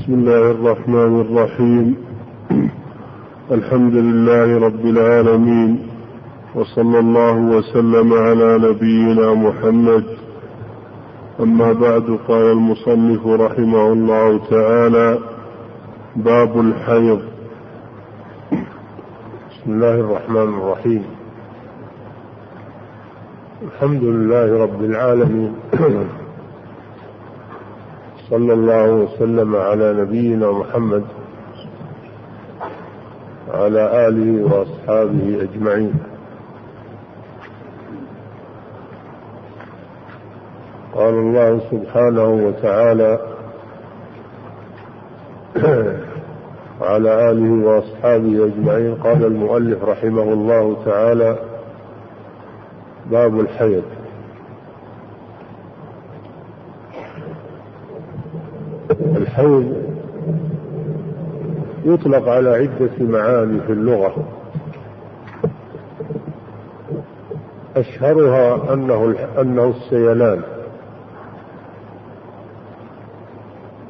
بسم الله الرحمن الرحيم. الحمد لله رب العالمين وصلى الله وسلم على نبينا محمد. أما بعد قال المصنف رحمه الله تعالى باب الحيض. بسم الله الرحمن الرحيم. الحمد لله رب العالمين. صلى الله وسلم على نبينا محمد وعلى آله وأصحابه أجمعين. قال الله سبحانه وتعالى وعلى آله وأصحابه أجمعين. قال المؤلف رحمه الله تعالى باب الحيض. الحيض يطلق على عدة معاني في اللغة. أشهرها أنه أنه السيلان.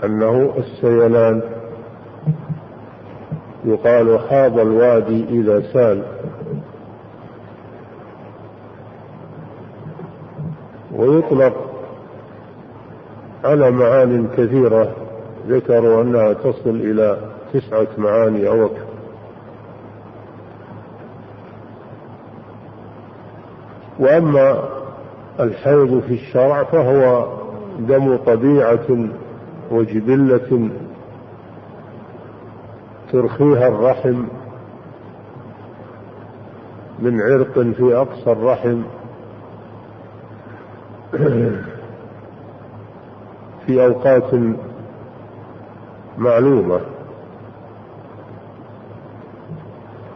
أنه السيلان. يقال حاض الوادي إذا سال. ويطلق على معان كثيرة. ذكروا أنها تصل إلى تسعة معاني أو أكثر. وأما الحيض في الشرع فهو دم طبيعة وجبلة ترخيها الرحم من عرق في أقصى الرحم في أوقات معلومة.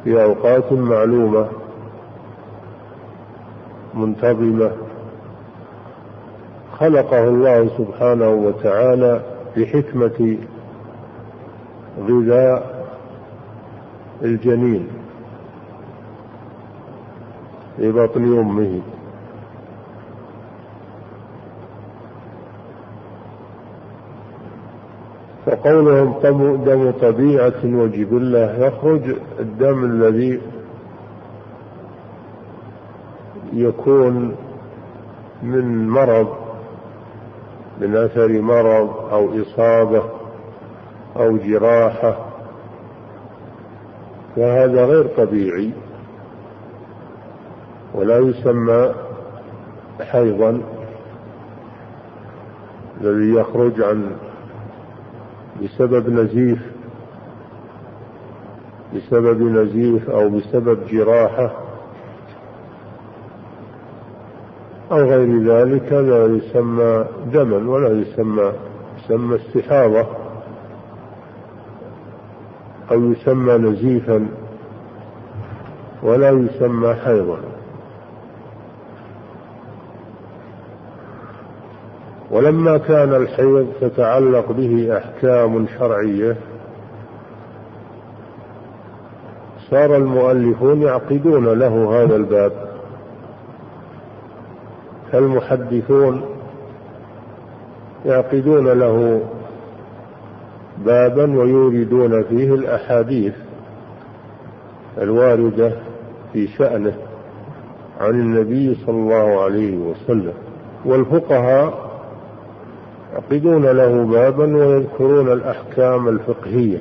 في أوقات معلومة منتظمة خلقه الله سبحانه وتعالى بحكمة غذاء الجنين في بطن أمه. فقولهم دم طبيعة وجبلة يخرج الدم الذي يكون من مرض من أثر مرض أو إصابة أو جراحة. فهذا غير طبيعي. ولا يسمى حيضا الذي يخرج عن بسبب نزيف بسبب نزيف أو بسبب جراحة أو غير ذلك لا يسمى دما ولا يسمى يسمى استحاضة أو يسمى نزيفا ولا يسمى حيضا. ولما كان الحيض تتعلق به أحكام شرعية صار المؤلفون يعقدون له هذا الباب. فالمحدثون يعقدون له بابا ويوردون فيه الأحاديث الواردة في شأنه عن النبي صلى الله عليه وسلم. والفقهاء يعقدون له بابا ويذكرون الأحكام الفقهية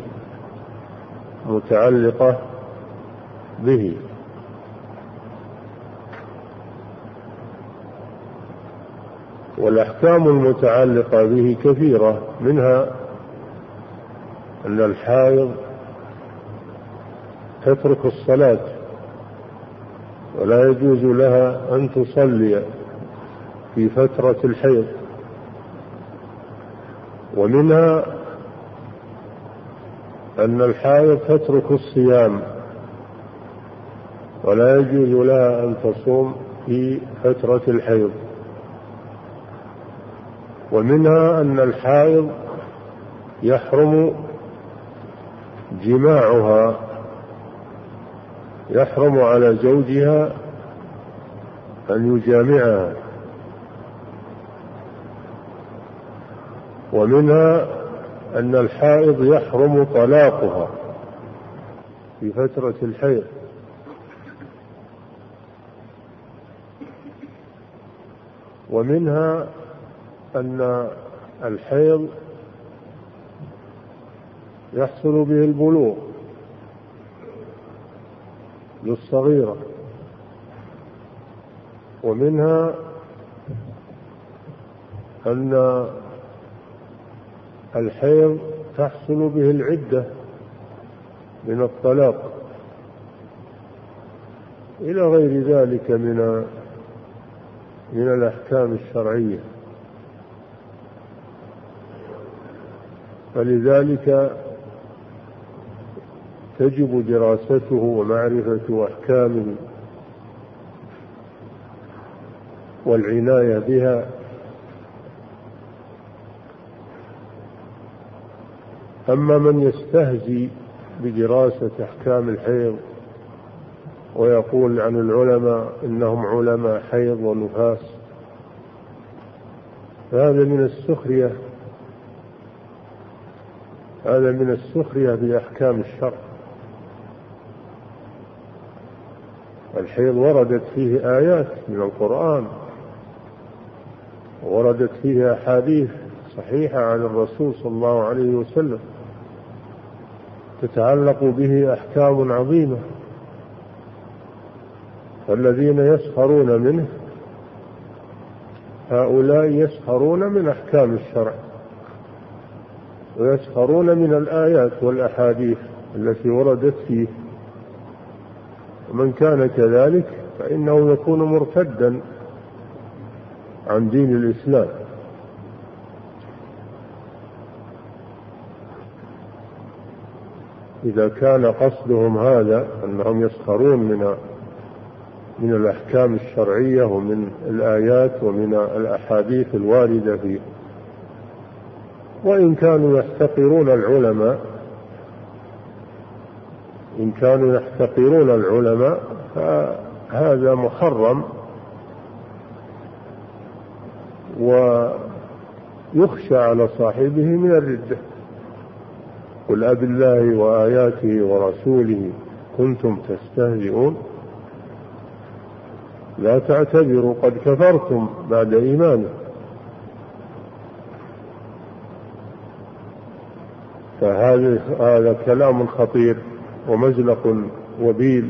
المتعلقة به. والأحكام المتعلقة به كثيرة منها أن الحائض تترك الصلاة ولا يجوز لها أن تصلي في فترة الحيض. ومنها أن الحائض تترك الصيام ولا يجوز لها أن تصوم في فترة الحيض. ومنها أن الحائض يحرم جماعها يحرم على زوجها أن يجامعها. ومنها أن الحائض يحرم طلاقها في فترة الحيض. ومنها أن الحيض يحصل به البلوغ للصغيرة. ومنها أن الحيض تحصل به العدة من الطلاق. إلى غير ذلك من من الأحكام الشرعية. فلذلك تجب دراسته ومعرفة أحكامه والعناية بها أما من يستهزي بدراسة أحكام الحيض ويقول عن العلماء إنهم علماء حيض ونفاس فهذا من السخرية هذا من السخرية بأحكام الشرع. الحيض وردت فيه آيات من القرآن وردت فيه أحاديث صحيحة عن الرسول صلى الله عليه وسلم. تتعلق به أحكام عظيمة. والذين يسخرون منه هؤلاء يسخرون من أحكام الشرع ويسخرون من الآيات والأحاديث التي وردت فيه. ومن كان كذلك فإنه يكون مرتدا عن دين الإسلام. إذا كان قصدهم هذا أنهم يسخرون من من الأحكام الشرعية ومن الآيات ومن الأحاديث الواردة فيه. وإن كانوا يحتقرون العلماء إن كانوا يحتقرون العلماء فهذا محرم. ويخشى على صاحبه من الردة قل أب الله وآياته ورسوله كنتم تستهزئون. لا تعتذروا قد كفرتم بعد إيمانكم فهذا هذا كلام خطير ومزلق وبيل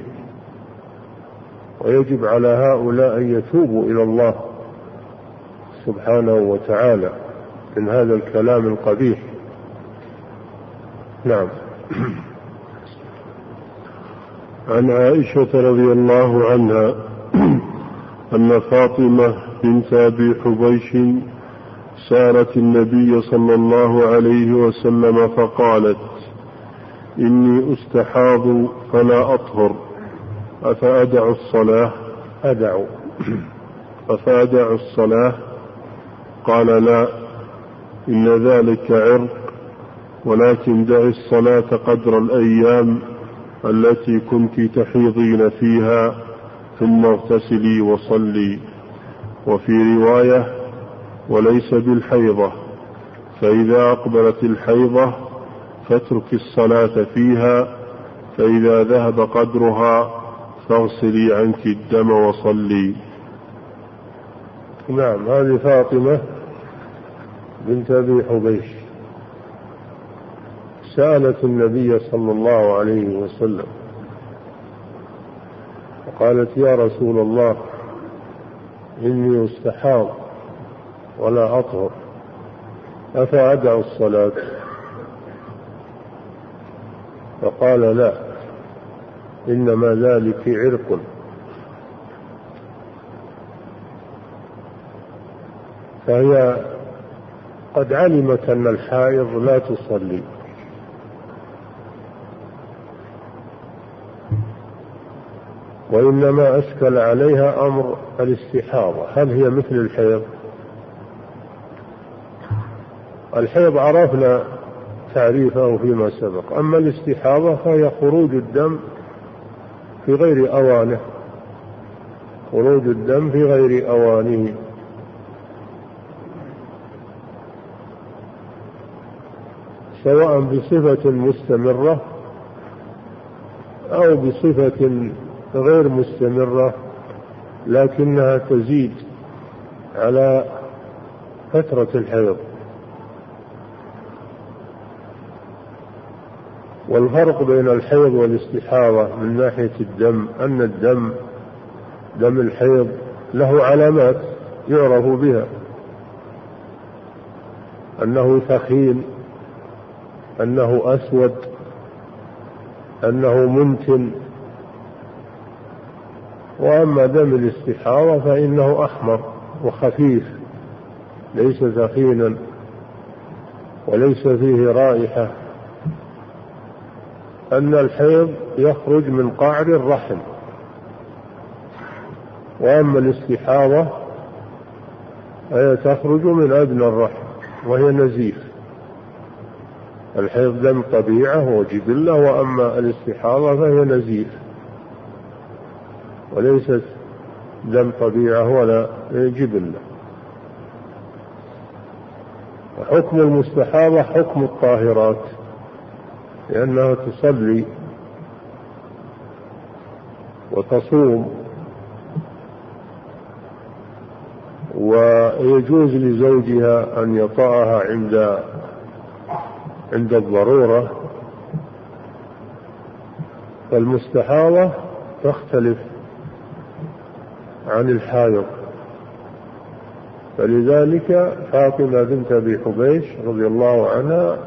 ويجب على هؤلاء أن يتوبوا إلى الله سبحانه وتعالى من هذا الكلام القبيح. نعم. عن عائشة رضي الله عنها أن فاطمة بنت أبي حبيش سالت النبي صلى الله عليه وسلم فقالت إني أستحاض فلا أطهر أفأدع الصلاة؟ أدع أفأدع الصلاة؟ قال لا إن ذلك عرق ولكن دع الصلاة قدر الأيام التي كنت تحيضين فيها ثم اغتسلي وصلي. وفي رواية وليس بالحيضة فإذا أقبلت الحيضة فاترك الصلاة فيها فإذا ذهب قدرها فاغسلي عنك الدم وصلي. نعم هذه فاطمة بنت أبي حبيش. سألت النبي صلى الله عليه وسلم. وقالت يا رسول الله إني استحاض ولا أطهر. أفأدع الصلاة؟ فقال لا إنما ذلك عرق. فهي قد علمت أن الحائض لا تصلي. وإنما أشكل عليها أمر الاستحاضة. هل هي مثل الحيض؟ الحيض عرفنا تعريفه فيما سبق. أما الاستحاضة فهي خروج الدم في غير أوانه. خروج الدم في غير أوانه. سواء بصفة مستمرة أو بصفة غير مستمرة لكنها تزيد على فترة الحيض. والفرق بين الحيض والاستحاضة من ناحية الدم أن الدم دم الحيض له علامات يعرف بها. أنه ثخين أنه أسود أنه منتن وأما دم الاستحاضة فإنه أحمر وخفيف ليس ثخينا وليس فيه رائحة. أن الحيض يخرج من قعر الرحم. وأما الاستحاضة فهي تخرج من أدنى الرحم وهي نزيف. الحيض دم طبيعة وجبلة وأما الاستحاضة فهي نزيف. وليست دم طبيعة ولا جبلة حكم المستحاضة حكم الطاهرات لأنها تصلي وتصوم. ويجوز لزوجها أن يطأها عند عند الضرورة. فالمستحاضة تختلف عن الحائض فلذلك فاطمة بنت أبي حبيش رضي الله عنها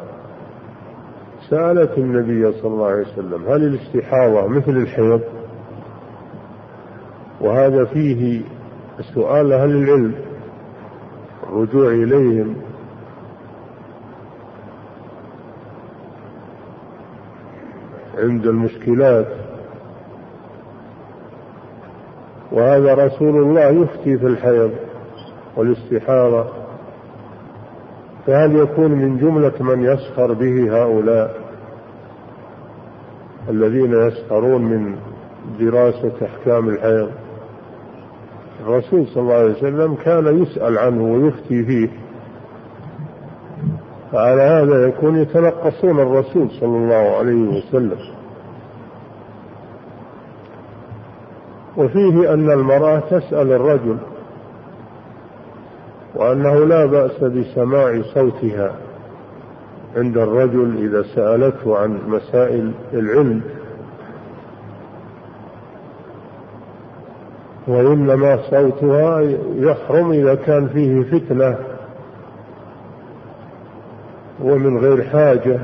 سألت النبي صلى الله عليه وسلم هل الاستحاضة مثل الحيض؟ وهذا فيه سؤال أهل العلم الرجوع إليهم؟ عند المشكلات. وهذا رسول الله يفتي في الحيض والاستحاضة فهل يكون من جملة من يسخر به هؤلاء الذين يسخرون من دراسة أحكام الحيض؟ الرسول صلى الله عليه وسلم كان يسأل عنه ويفتي فيه. فعلى هذا يكون يتنقصون الرسول صلى الله عليه وسلم. وفيه أن المرأة تسأل الرجل وأنه لا بأس بسماع صوتها عند الرجل إذا سألته عن مسائل العلم وإنما صوتها يحرم إذا كان فيه فتنة ومن غير حاجة.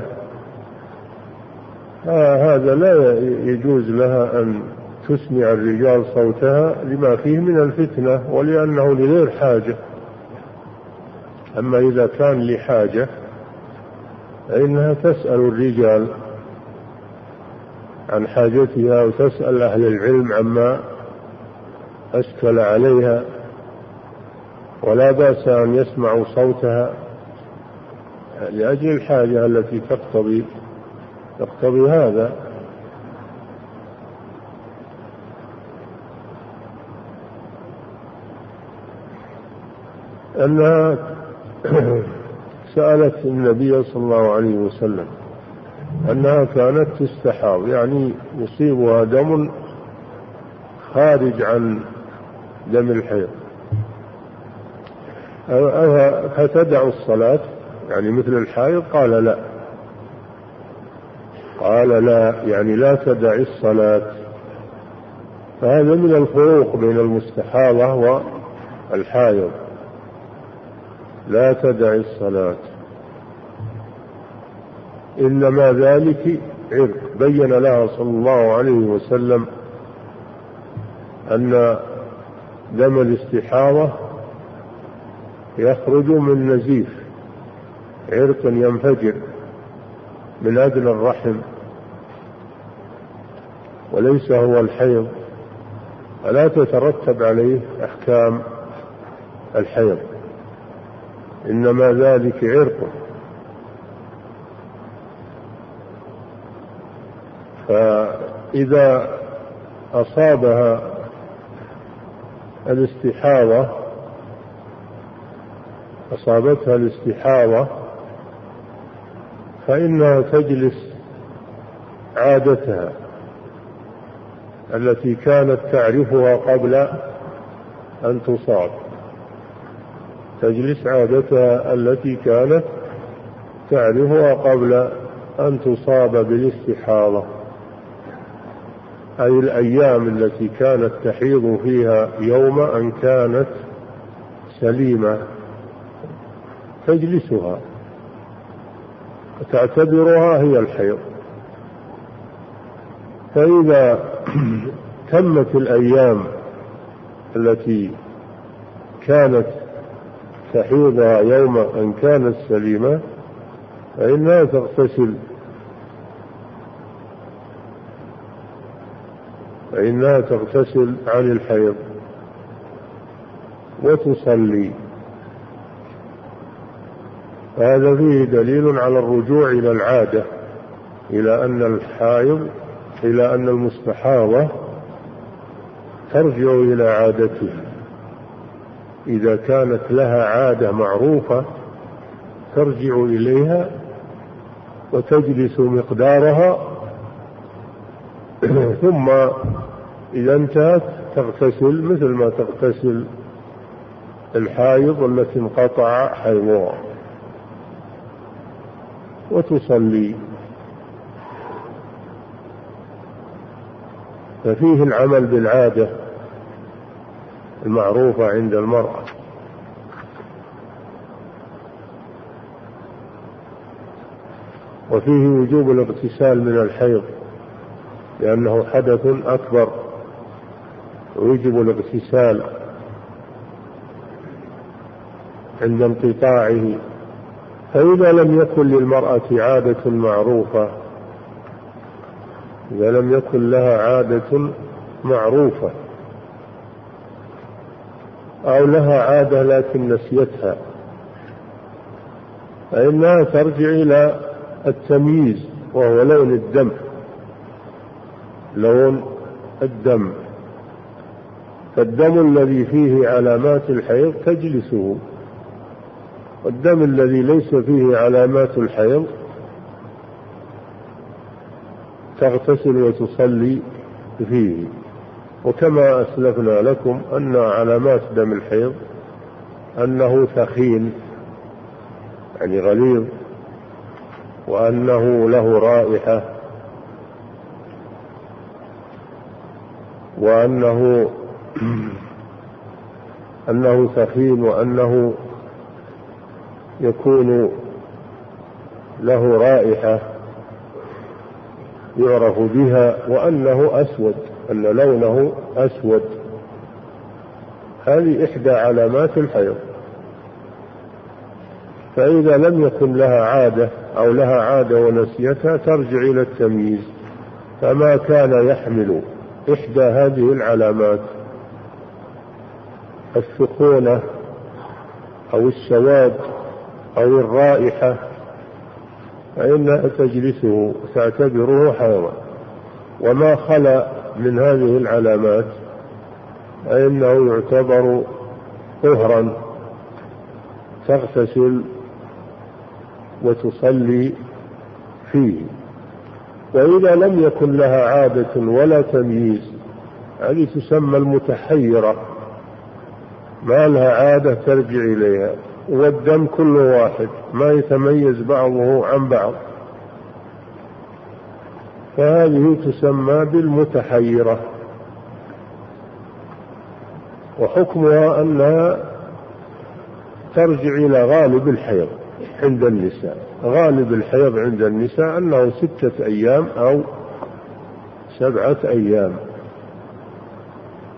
هذا لا يجوز لها أن تسمع الرجال صوتها لما فيه من الفتنة ولأنه لغير حاجة. أما إذا كان لحاجة فإنها تسأل الرجال عن حاجتها وتسأل أهل العلم عما أشكل عليها. ولا بأس أن يسمعوا صوتها لأجل الحاجة التي تقتضي تقتضي هذا. أنها سألت النبي صلى الله عليه وسلم أنها كانت تستحاض يعني يصيبها دم خارج عن دم الحيض. فتدع الصلاة؟ يعني مثل الحائض؟ قال لا. قال لا يعني لا تدع الصلاة. فهذا من الفروق بين المستحاضة والحائض. لا تدع الصلاة. إنما ذلك عرق. بين لها صلى الله عليه وسلم أن دم الاستحاضة يخرج من نزيف. عرق ينفجر من أدنى الرحم. وليس هو الحيض. فلا تترتب عليه أحكام الحيض. إنما ذلك عرق. فإذا أصابها الاستحاضة أصابتها الاستحاضة فإنها تجلس عادتها التي كانت تعرفها قبل أن تصاب. تجلس عادتها التي كانت تعرفها قبل أن تصاب بالاستحاضة. أي الأيام التي كانت تحيض فيها يوم أن كانت سليمة. تجلسها. تعتبرها هي الحيض. فإذا تمت الأيام التي كانت تحيضها يوم أن كانت سليمة فإنها تغتسل. فإنها تغتسل عن الحيض. وتصلي. هذا فيه دليل على الرجوع إلى العادة إلى أن الحائض إلى أن المستحاضة ترجع إلى عادتها. إذا كانت لها عادة معروفة ترجع إليها وتجلس مقدارها. ثم إذا انتهت تغتسل مثل ما تغتسل الحائض التي انقطع حيضها وتصلي. ففيه العمل بالعادة المعروفة عند المرأة. وفيه وجوب الاغتسال من الحيض لأنه حدث أكبر. ويجب الاغتسال عند انقطاعه. فإذا لم يكن للمرأة عادة معروفة إذا لم يكن لها عادة معروفة أو لها عادة لكن نسيتها. فإنها ترجع إلى التمييز وهو لون الدم. لون الدم. فالدم الذي فيه علامات الحيض تجلسه. والدم الذي ليس فيه علامات الحيض تغتسل وتصلي فيه. وكما أسلفنا لكم أن علامات دم الحيض أنه ثخين يعني غليظ وأنه له رائحة وأنه أنه ثخين وأنه يكون له رائحة يعرف بها وأنه أسود. أن لونه أسود. هذه إحدى علامات الحيض. فإذا لم يكن لها عادة أو لها عادة ونسيتها ترجع إلى التمييز. فما كان يحمل إحدى هذه العلامات. السخونة أو السواد أو الرائحة. فإنها تجلسه تعتبره حيضا. وما خلا من هذه العلامات فإنه يعتبر طهرا تغتسل وتصلي فيه. وإذا لم يكن لها عادة ولا تمييز هذه تسمى المتحيرة ما لها عادة ترجع إليها والدم كله واحد ما يتميز بعضه عن بعض. فهذه تسمى بالمتحيرة. وحكمها أنها ترجع إلى غالب الحيض عند النساء. غالب الحيض عند النساء أنه ستة أيام أو سبعة أيام.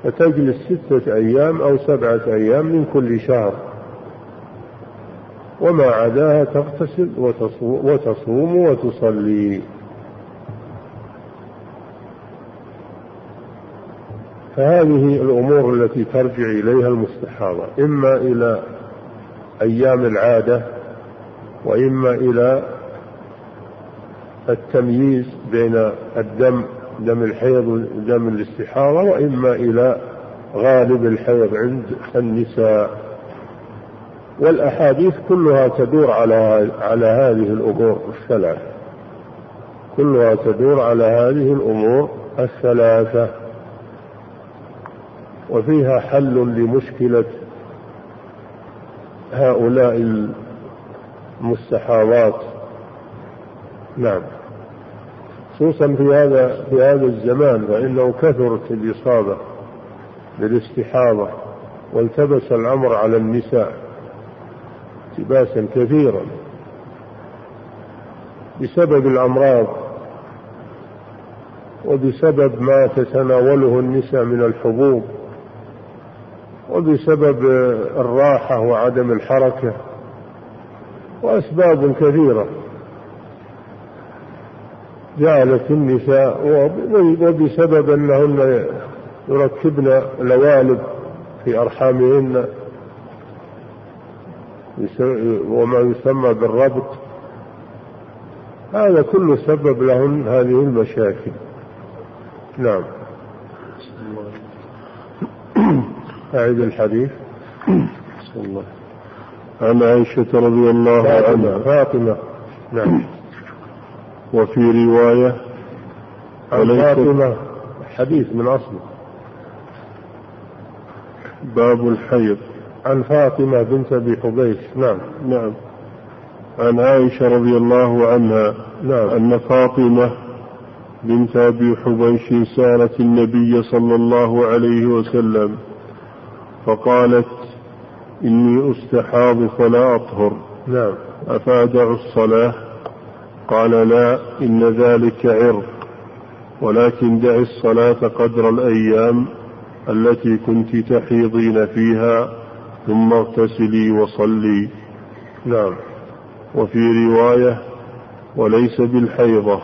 فتجلس ستة أيام أو سبعة أيام من كل شهر. وما عداها تغتسل وتصوم وتصلي. فهذه الأمور التي ترجع إليها المستحاضة إما إلى أيام العادة وإما إلى التمييز بين الدم دم الحيض ودم الاستحاضة وإما إلى غالب الحيض عند النساء. والأحاديث كلها تدور على على هذه الأمور الثلاث كلها تدور على هذه الأمور الثلاثة. وفيها حل لمشكلة هؤلاء المستحاضات. نعم. خصوصا في هذا في هذا الزمان فإنه كثرت الإصابة بالاستحاضة والتبس الأمر على النساء التباسا كثيرا بسبب الأمراض وبسبب ما تتناوله النساء من الحبوب. وبسبب الراحة وعدم الحركة وأسباب كثيرة. جعلت النساء وبسبب أنهن يركبن لوالب في أرحامهن وما يسمى بالربط. هذا كله سبب لهن هذه المشاكل. نعم. أعد الحديث. الله. عن عائشة رضي الله عنها. فاطمة. نعم. وفي رواية عن فاطمة. حديث من أصله. باب الحيض. عن فاطمة بنت أبي حبيش. نعم. نعم. عن عائشة رضي الله عنها. نعم. أن فاطمة بنت أبي حبيش سألت النبي صلى الله عليه وسلم فقالت إني أستحاض فلا أطهر. نعم. أفأدع الصلاة قال لا إن ذلك عرق ولكن دع الصلاة قدر الأيام التي كنت تحيضين فيها ثم اغتسلي وصلي. نعم. وفي رواية وليس بالحيضة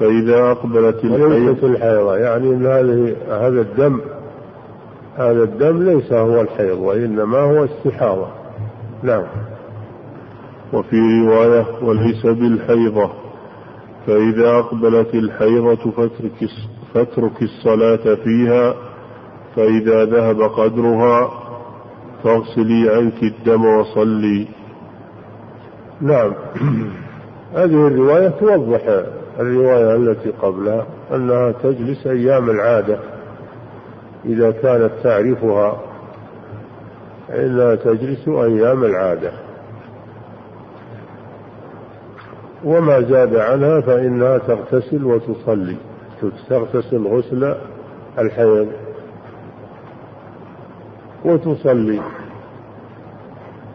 فإذا أقبلت وليست الحيض الحيضة يعني هذه هذا الدم هذا الدم ليس هو الحيض وإنما هو استحاضة. نعم. وفي رواية وليس بالحيضة. فإذا أقبلت الحيضة فاترك فاترك الصلاة فيها. فإذا ذهب قدرها فاغسلي عنك الدم وصلي. نعم. هذه الرواية توضح الرواية التي قبلها أنها تجلس أيام العادة. إذا كانت تعرفها إنها تجلس أيام العادة. وما زاد عنها فإنها تغتسل وتصلي تغتسل غسل الحيض وتصلي.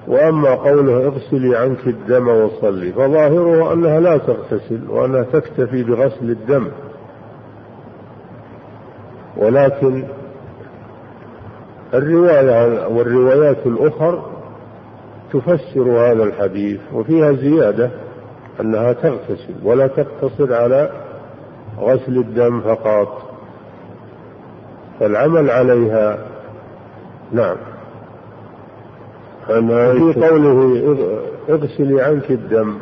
وأما قوله اغسلي عنك الدم وصلي فظاهره أنها لا تغتسل وأنها تكتفي بغسل الدم. ولكن الرواية والروايات الأخر تفسر هذا الحديث وفيها زيادة أنها تغتسل ولا تقتصر على غسل الدم فقط. فالعمل عليها نعم. في قوله اغسلي عنك الدم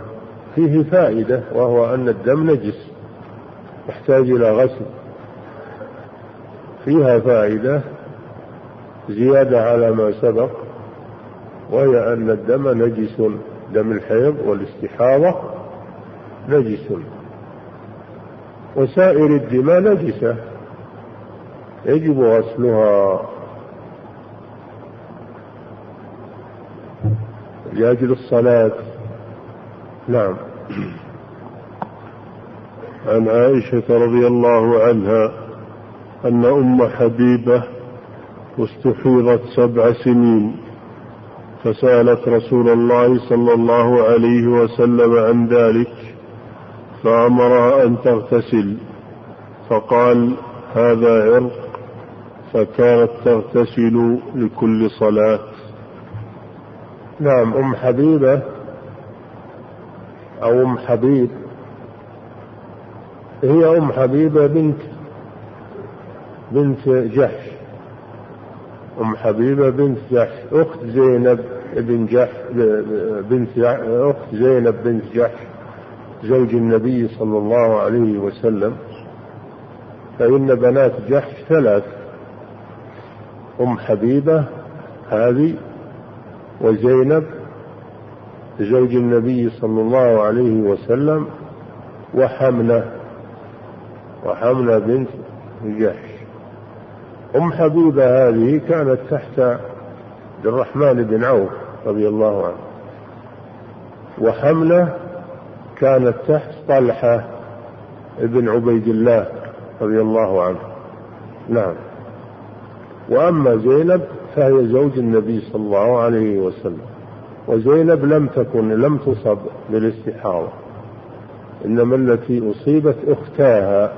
فيه فائدة وهو أن الدم نجس يحتاج إلى غسل. فيها فائدة زيادة على ما سبق وهي أن الدم نجس دم الحيض والاستحاضة نجس. وسائر الدماء نجسة. يجب غسلها. لأجل الصلاة. نعم. عن عائشة رضي الله عنها أن أم حبيبة استحيضت سبع سنين. فسألت رسول الله صلى الله عليه وسلم عن ذلك فأمرها أن تغتسل. فقال هذا عرق. فكانت تغتسل لكل صلاة. نعم أم حبيبة أو أم حبيب. هي أم حبيبة بنت بنت جحش. أم حبيبة بنت جحش أخت زينب بن جحش بنت جحش أخت زينب بنت جحش زوج النبي صلى الله عليه وسلم فإن بنات جحش ثلاث أم حبيبة هذه وزينب زوج النبي صلى الله عليه وسلم وحمنة وحمنة بنت جحش. أم حبيبة هذه كانت تحت عبد الرحمن بن عوف رضي الله عنه. وحملة كانت تحت طلحة بن عبيد الله رضي الله عنه. نعم. وأما زينب فهي زوج النبي صلى الله عليه وسلم. وزينب لم تكن لم تصب بالاستحاضة إنما التي أصيبت أختاها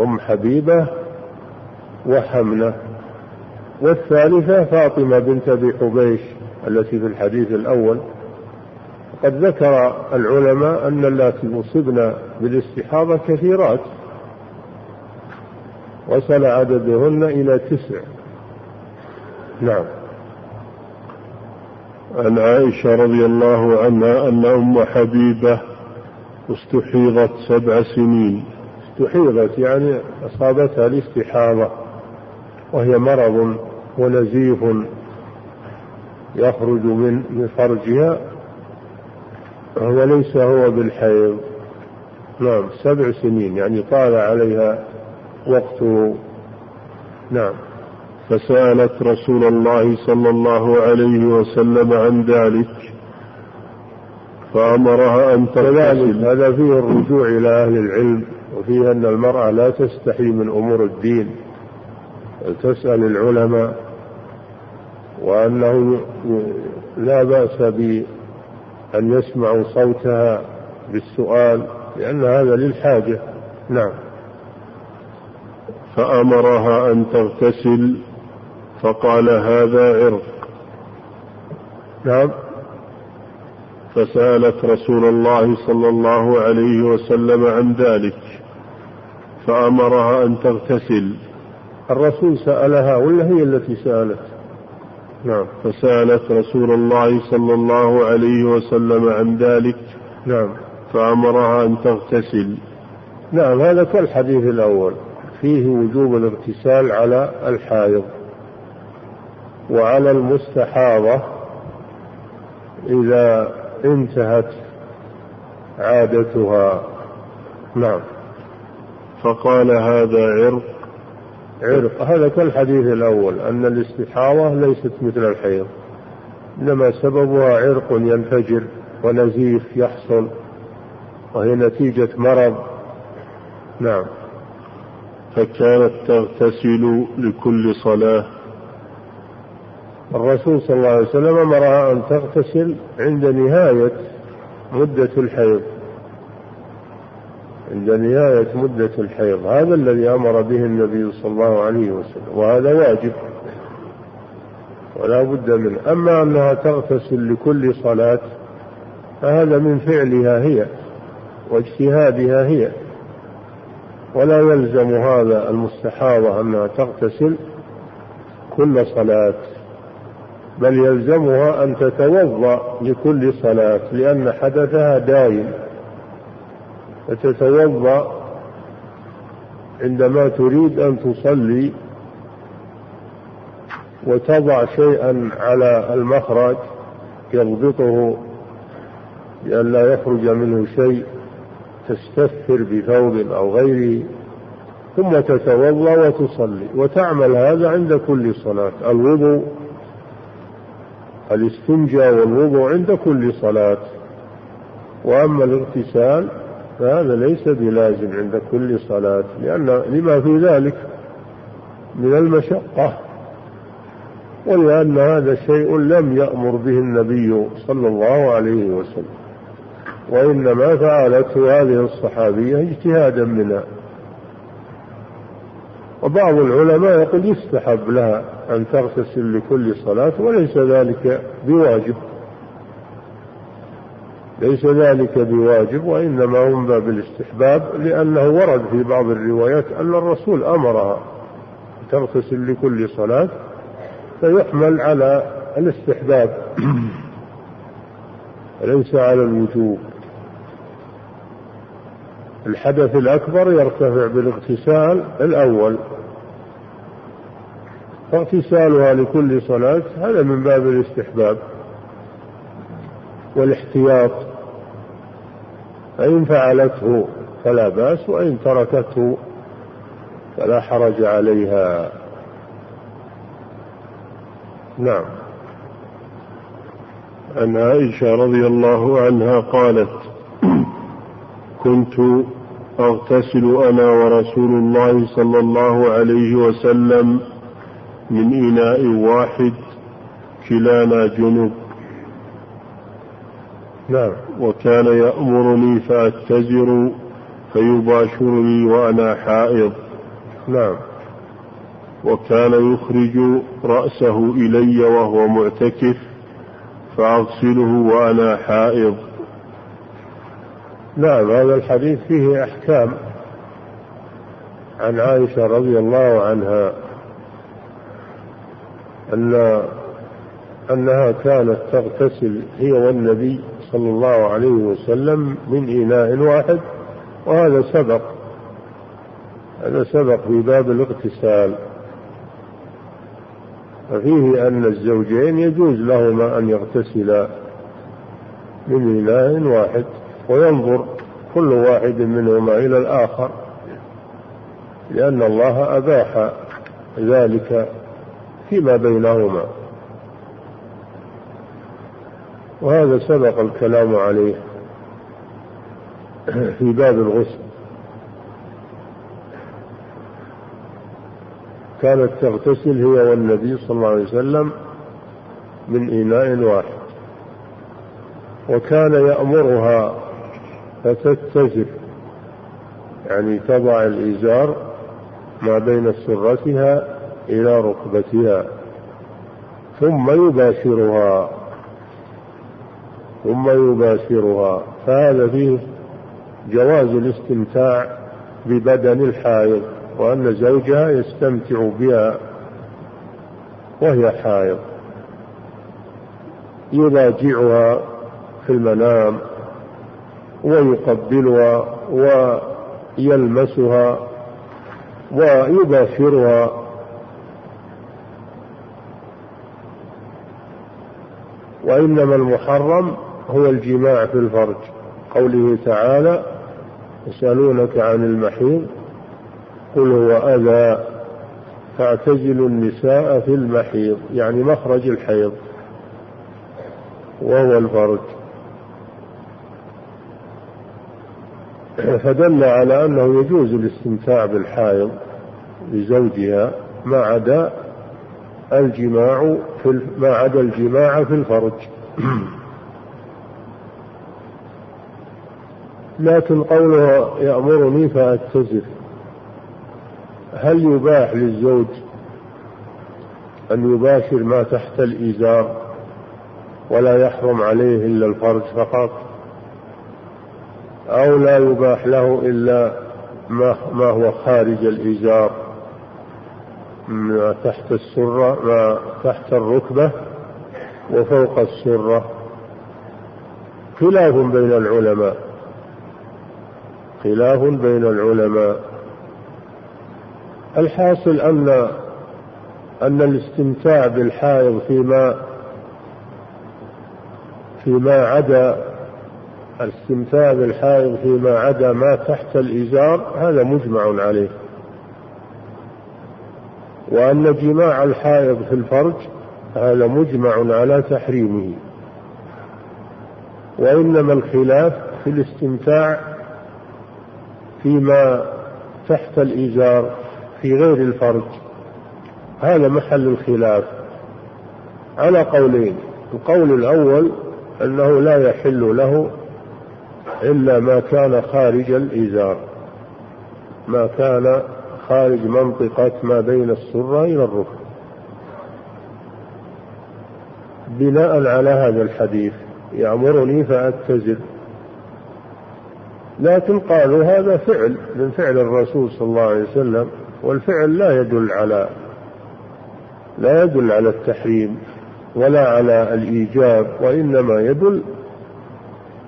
أم حبيبة وحمنة. والثالثة فاطمة بنت أبي حبيش التي في الحديث الأول. قد ذكر العلماء أن اللاتي أصبن بالاستحاضة كثيرات وصل عددهن إلى تسع. نعم. عن عائشة رضي الله عنها أن أم حبيبة استحيضت سبع سنين. استحيضت يعني أصابتها الاستحاضة. وهي مرض ونزيف يخرج من فرجها وهو ليس هو بالحيض. نعم سبع سنين يعني طال عليها وقته. نعم. فسألت رسول الله صلى الله عليه وسلم عن ذلك فأمرها أن تغتسل. هذا فيه الرجوع إلى أهل العلم وفيه أن المرأة لا تستحي من أمور الدين. تسأل العلماء وأنه لا بأس بأن يسمعوا صوتها بالسؤال لأن هذا للحاجة. نعم. فأمرها أن تغتسل فقال هذا عرق. نعم. فسألت رسول الله صلى الله عليه وسلم عن ذلك فأمرها أن تغتسل. الرسول سألها ولا هي التي سألت؟ نعم. فسألت رسول الله صلى الله عليه وسلم عن ذلك. نعم. فأمرها أن تغتسل. نعم هذا كالحديث الأول. فيه وجوب الاغتسال على الحائض وعلى المستحاضة إذا انتهت عادتها. نعم. فقال هذا عرق عرق هذا كالحديث الأول أن الاستحاضة ليست مثل الحيض. إنما سببها عرق ينفجر ونزيف يحصل وهي نتيجة مرض. نعم. فكانت تغتسل لكل صلاة. الرسول صلى الله عليه وسلم أمرها أن تغتسل عند نهاية مدة الحيض. عند نهاية مدة الحيض هذا الذي أمر به النبي صلى الله عليه وسلم وهذا واجب. ولا بد منه أما أنها تغتسل لكل صلاة فهذا من فعلها هي واجتهادها هي. ولا يلزم هذا المستحاضة أنها تغتسل كل صلاة بل يلزمها أن تتوضأ لكل صلاة لأن حدثها دائم فتتوضأ عندما تريد أن تصلي وتضع شيئا على المخرج يضبطه لئلا يخرج منه شيء تستثر بثوب أو غيره ثم تتوضأ وتصلي. وتعمل هذا عند كل صلاة. الوضوء الاستنجاء والوضوء عند كل صلاة. وأما الاغتسال فهذا ليس بلازم عند كل صلاة لأن لما في ذلك من المشقة ولأن هذا شيء لم يأمر به النبي صلى الله عليه وسلم وإنما فعلته هذه الصحابية اجتهادا منها. وبعض العلماء يقول يستحب لها أن تغتسل لكل صلاة وليس ذلك بواجب. ليس ذلك بواجب وإنما هم باب الاستحباب لأنه ورد في بعض الروايات أن الرسول أمرها تغتسل لكل صلاة فيحمل على الاستحباب. ليس على الوجوب. الحدث الأكبر يرتفع بالاغتسال الأول. فاغتسالها لكل صلاة هذا من باب الاستحباب. والاحتياط. فإن فعلته فلا بأس وإن تركته فلا حرج عليها. نعم. عن عائشة رضي الله عنها قالت كنت أغتسل أنا ورسول الله صلى الله عليه وسلم من إناء واحد كلانا جنوب. نعم. وكان يأمرني فأتزر فيباشرني وأنا حائض. نعم. وكان يخرج رأسه إلي وهو معتكف فأغسله وأنا حائض. نعم هذا الحديث فيه أحكام عن عائشة رضي الله عنها أن أنها كانت تغتسل هي والنبي صلى الله عليه وسلم من إناء واحد وهذا سبق. هذا سبق في باب الاغتسال. ففيه أن الزوجين يجوز لهما أن يغتسلا من إناء واحد وينظر كل واحد منهما إلى الآخر لأن الله أباح ذلك فيما بينهما. وهذا سبق الكلام عليه في باب الغسل. كانت تغتسل هي والنبي صلى الله عليه وسلم من إناء واحد. وكان يأمرها فتتزر يعني تضع الإزار ما بين سرتها إلى ركبتها ثم يباشرها. ثم يباشرها. فهذا فيه جواز الاستمتاع ببدن الحائض وأن زوجها يستمتع بها وهي حائض. يراجعها في المنام ويقبلها ويلمسها ويباشرها. وإنما المحرم هو الجماع في الفرج. قوله تعالى يسألونك عن المحيض قل هو أذى فاعتزلوا النساء في المحيض يعني مخرج الحيض وهو الفرج. فدل على أنه يجوز الاستمتاع بالحائض لزوجها ما عدا الجماع في ما عدا الجماع في الفرج. لكن قوله يأمرني فأتزر هل يباح للزوج أن يباشر ما تحت الإزار ولا يحرم عليه إلا الفرج فقط؟ أو لا يباح له إلا ما, ما هو خارج الإزار ما تحت السرة ما تحت الركبة وفوق السرة؟ خلاف بين العلماء. خلاف بين العلماء. الحاصل أن أن الاستمتاع بالحائض فيما فيما عدا الاستمتاع بالحائض فيما عدا ما تحت الإزار هذا مجمع عليه. وأن جماع الحائض في الفرج هذا مجمع على تحريمه. وإنما الخلاف في الاستمتاع فيما تحت الإزار في غير الفرج. هذا محل الخلاف. على قولين. القول الأول أنه لا يحل له إلا ما كان خارج الإزار ما كان خارج منطقة ما بين السرة إلى الركب بناء على هذا الحديث يأمرني فأتزر لكن قالوا هذا فعل من فعل الرسول صلى الله عليه وسلم والفعل لا يدل على لا يدل على التحريم ولا على الإيجاب وإنما يدل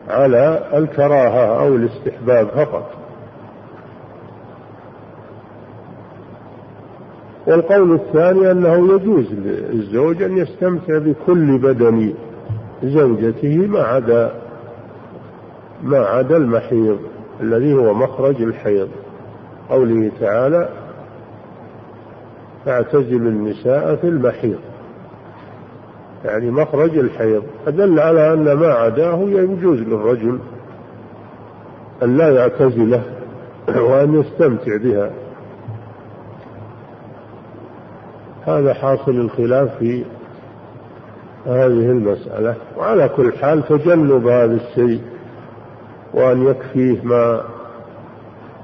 على الكراهة أو الاستحباب فقط. والقول الثاني أنه يجوز للزوج أن يستمتع بكل بدن زوجته ما عدا ما عدا المحيض الذي هو مخرج الحيض. قوله تعالى فاعتزل النساء في المحيض. يعني مخرج الحيض. أدل على أن ما عداه يجوز للرجل أن لا يعتزله وأن يستمتع بها. هذا حاصل الخلاف في هذه المسألة. وعلى كل حال تجنب هذا الشيء. وأن يكفيه ما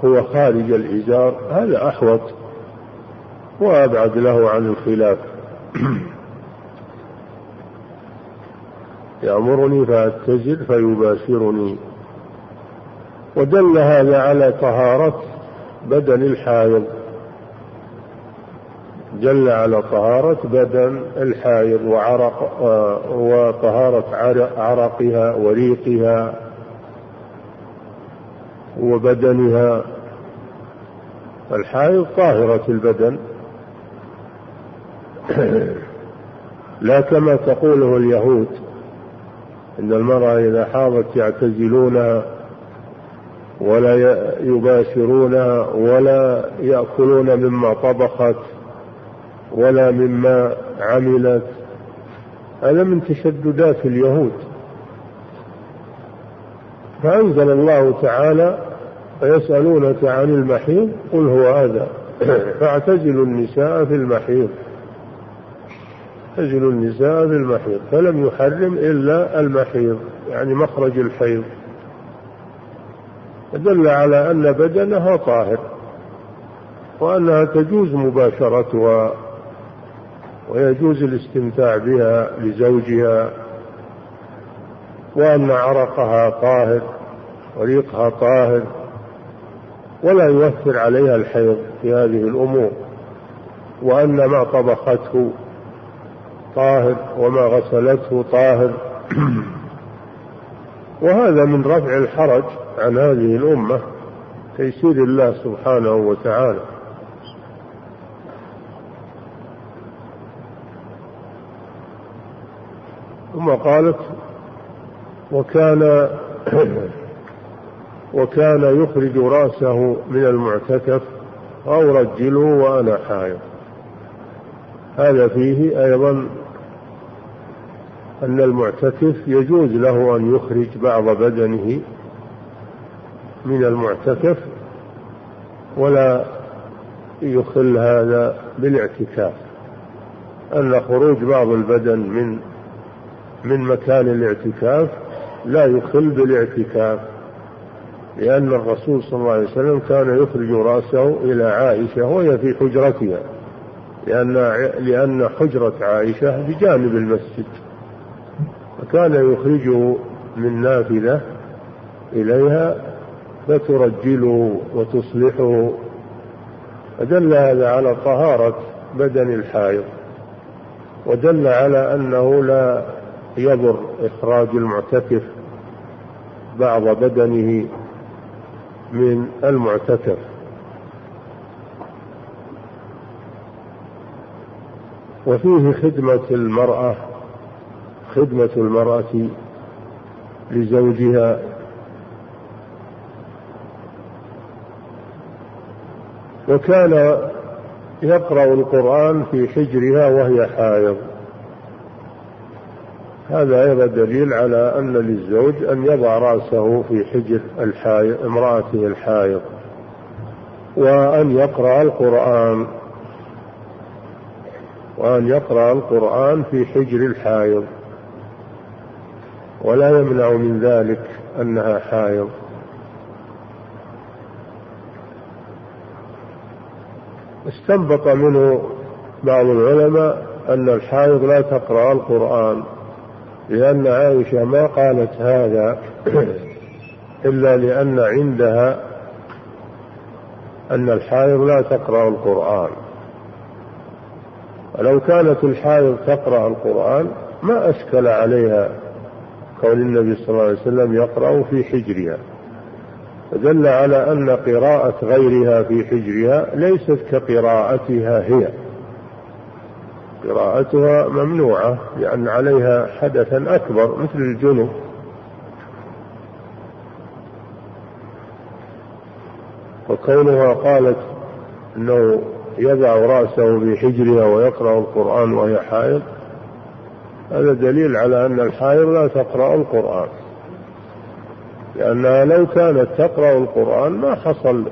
هو خارج الإزار هذا أحوط. وأبعد له عن الخلاف. يأمرني فأتزل فيباشرني. ودل هذا على طهارة بدن الحائض. جل على طهارة بدن الحائض وعرق وطهارة عرقها وريقها. وبدنها الحائض طاهرة البدن. لا كما تقوله اليهود إن المرأة إذا حاضت يعتزلونها ولا يباشرونها ولا يأكلون مما طبخت ولا مما عملت. هذا من تشددات اليهود. فأنزل الله تعالى ويسألونك عن المحيض قل هو هذا فاعتزلوا النساء في المحيض. اعتزلوا النساء في المحيض. فلم يحرم إلا المحيض يعني مخرج الحيض. دل على أن بدنها طاهر وأنها تجوز مباشرتها ويجوز الاستمتاع بها لزوجها وأن عرقها طاهر وريقها طاهر. ولا يؤثر عليها الحيض في هذه الأمور وأن ما طبخته طاهر وما غسلته طاهر. وهذا من رفع الحرج عن هذه الأمة تيسير الله سبحانه وتعالى. ثم قالت وكان وكان يخرج رأسه من المعتكف أو رجله وأنا حائض. هذا فيه أيضا أن المعتكف يجوز له أن يخرج بعض بدنه من المعتكف ولا يخل هذا بالاعتكاف. أن خروج بعض البدن من من مكان الاعتكاف لا يخل بالاعتكاف. لأن الرسول صلى الله عليه وسلم كان يخرج رأسه إلى عائشة وهي في حجرتها لأن لأن حجرة عائشة بجانب المسجد فكان يخرجه من نافذة إليها فترجله وتصلحه فدل هذا على طهارة بدن الحائض ودل على أنه لا يضر إخراج المعتكف بعض بدنه. من المعتكف. وفيه خدمة المرأة خدمة المرأة لزوجها. وكان يقرأ القرآن في حجرها وهي حائض. هذا أيضا دليل على أن للزوج أن يضع رأسه في حجر الحائض امرأته الحائض وأن يقرأ القرآن وأن يقرأ القرآن في حجر الحائض ولا يمنع من ذلك أنها حائض استنبط منه بعض العلماء أن الحائض لا تقرأ القرآن. لأن عائشة ما قالت هذا إلا لأن عندها أن الحائض لا تقرأ القرآن. ولو كانت الحائض تقرأ القرآن ما أشكل عليها كون النبي صلى الله عليه وسلم يقرأ في حجرها. فدل على أن قراءة غيرها في حجرها ليست كقراءتها هي. قراءتها ممنوعة لأن عليها حدثا أكبر مثل الجنوب. وكونها قالت أنه يضع رأسه في حجرها ويقرأ القرآن وهي حائض هذا دليل على أن الحائض لا تقرأ القرآن. لأنها لو كانت تقرأ القرآن ما حصل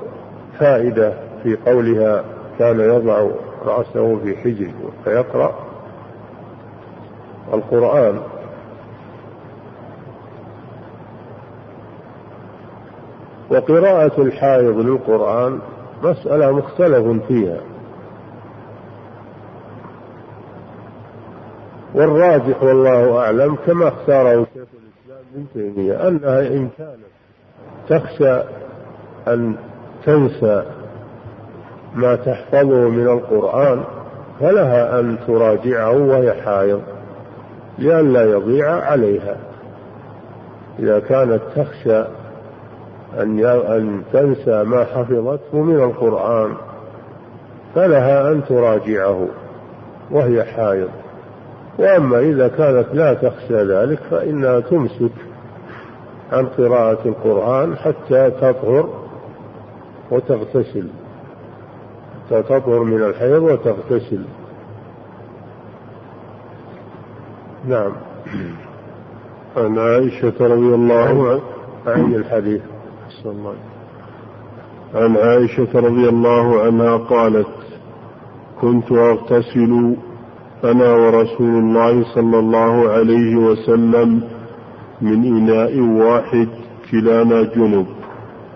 فائدة في قولها كان يضع رأسه في حجره فيقرأ القرآن. وقراءة الحائض للقرآن مسألة مختلف فيها. والراجح والله أعلم كما اختاره شيخ الإسلام ابن تيمية أنها إن كانت تخشى أن تنسى ما تحفظه من القرآن فلها أن تراجعه وهي حائض لئلا يضيع عليها. إذا كانت تخشى أن أن تنسى ما حفظته من القرآن فلها أن تراجعه وهي حائض. وأما إذا كانت لا تخشى ذلك فإنها تمسك عن قراءة القرآن حتى تطهر وتغتسل. حتى تطهر من الحيض وتغتسل. نعم. عن عائشة رضي الله عنها عن الحديث. عن عائشة رضي الله عنها قالت كنت أغتسل أنا ورسول الله صلى الله عليه وسلم من إناء واحد كلانا جنب.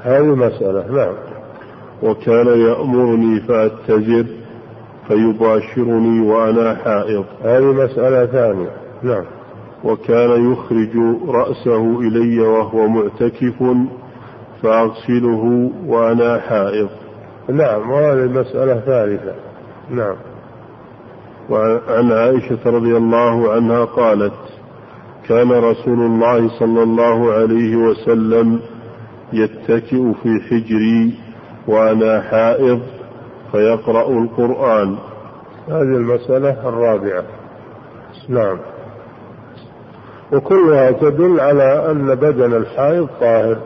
هذه مسألة نعم. وكان يأمرني فأتزر فيباشرني وأنا حائض. هذه مسألة ثانية. نعم. وكان يخرج رأسه إلي وهو معتكف فأغسله وأنا حائض. نعم وهذه مسألة ثالثة. نعم. وعن عائشة رضي الله عنها قالت كان رسول الله صلى الله عليه وسلم يتكئ في حجري وأنا حائض فيقرأ القرآن. هذه المسألة الرابعة. نعم. وكلها تدل على أن بدن الحائض طاهر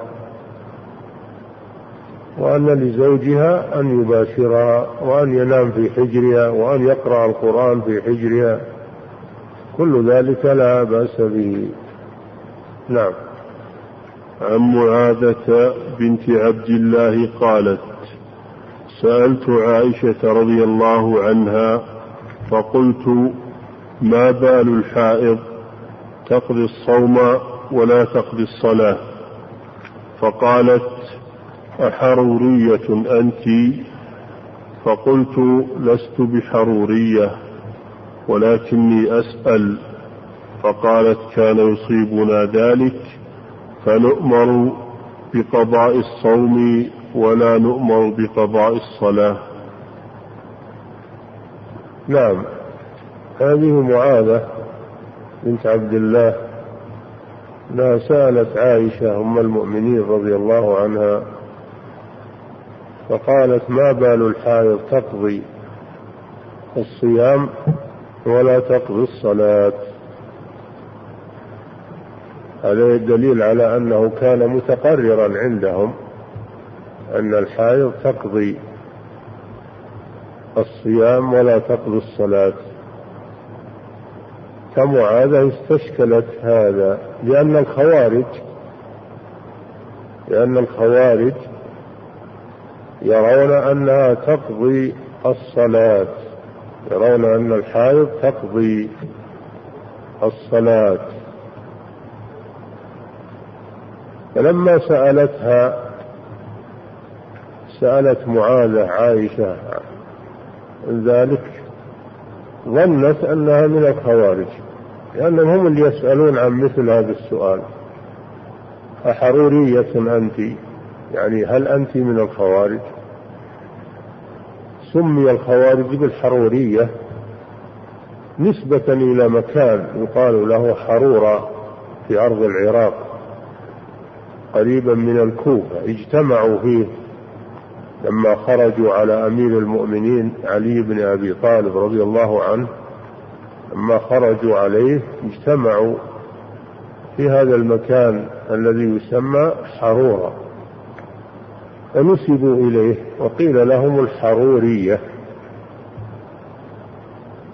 وأن لزوجها أن يباشرها وأن ينام في حجرها وأن يقرأ القرآن في حجرها. كل ذلك لا بأس به. نعم. عن معاذة بنت عبد الله قالت سألت عائشة رضي الله عنها فقلت ما بال الحائض؟ تقضي الصوم ولا تقضي الصلاة. فقالت أحرورية أنت. فقلت لست بحرورية ولكني أسأل. فقالت كان يصيبنا ذلك فنؤمر بقضاء الصوم ولا نؤمر بقضاء الصلاة. نعم. هذه معاذة بنت عبد الله. انها سألت عائشة أم المؤمنين رضي الله عنها فقالت ما بال الحائض تقضي الصيام ولا تقضي الصلاة. هذا دليل على أنه كان متقررا عندهم. أن الحائض تقضي الصيام ولا تقضي الصلاة. كمعاذة استشكلت هذا لأن الخوارج لأن الخوارج يرون أنها تقضي الصلاة. يرون أن الحائض تقضي الصلاة. فلما سألتها سألت معاذة عائشة ذلك ظنت أنها من الخوارج لأنهم هم اللي يسألون عن مثل هذا السؤال. أحرورية أنت؟ يعني هل أنت من الخوارج؟ سمي الخوارج بالحرورية نسبة إلى مكان يقال له حرورة في أرض العراق قريبا من الكوفة اجتمعوا فيه. لما خرجوا على أمير المؤمنين علي بن أبي طالب رضي الله عنه لما خرجوا عليه اجتمعوا في هذا المكان الذي يسمى حرورا ونسبوا إليه وقيل لهم الحرورية.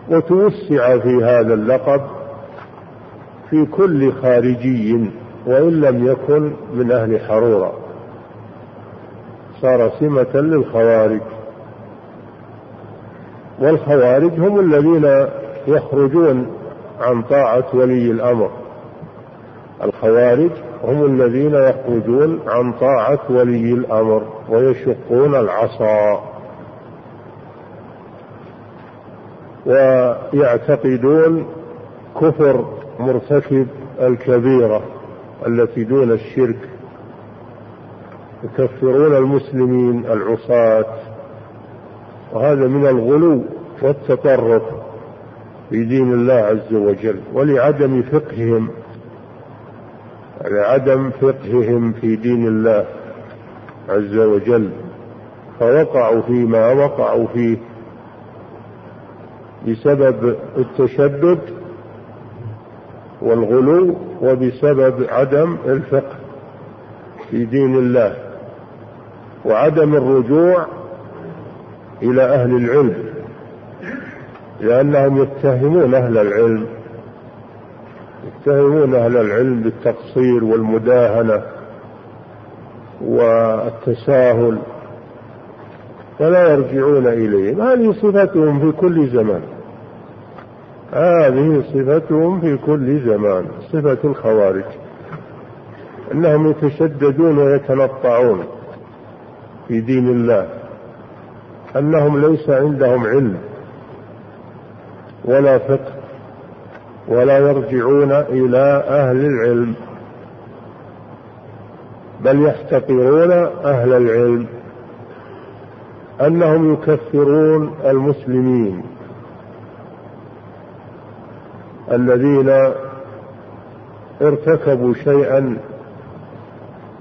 وتوسع في هذا اللقب في كل خارجي وإن لم يكن من أهل حرورة. صار سمة للخوارج. والخوارج هم الذين يخرجون عن طاعة ولي الأمر. الخوارج هم الذين يخرجون عن طاعة ولي الأمر ويشقون العصا. ويعتقدون كفر مرتكب الكبيرة التي دون الشرك. يكفرون المسلمين العصاة. وهذا من الغلو والتطرف في دين الله عز وجل ولعدم فقههم لعدم فقههم في دين الله عز وجل. فوقعوا فيما وقعوا فيه بسبب التشدد والغلو وبسبب عدم الفقه في دين الله. وعدم الرجوع إلى أهل العلم لأنهم يتهمون أهل العلم يتهمون أهل العلم بالتقصير والمداهنة والتساهل فلا يرجعون إليهم. هذه صفتهم في كل زمان هذه صفتهم في كل زمان صفة الخوارج أنهم يتشددون ويتنطعون. في دين الله أنهم ليس عندهم علم ولا فقه ولا يرجعون إلى أهل العلم بل يحتقرون أهل العلم أنهم يكفرون المسلمين الذين ارتكبوا شيئا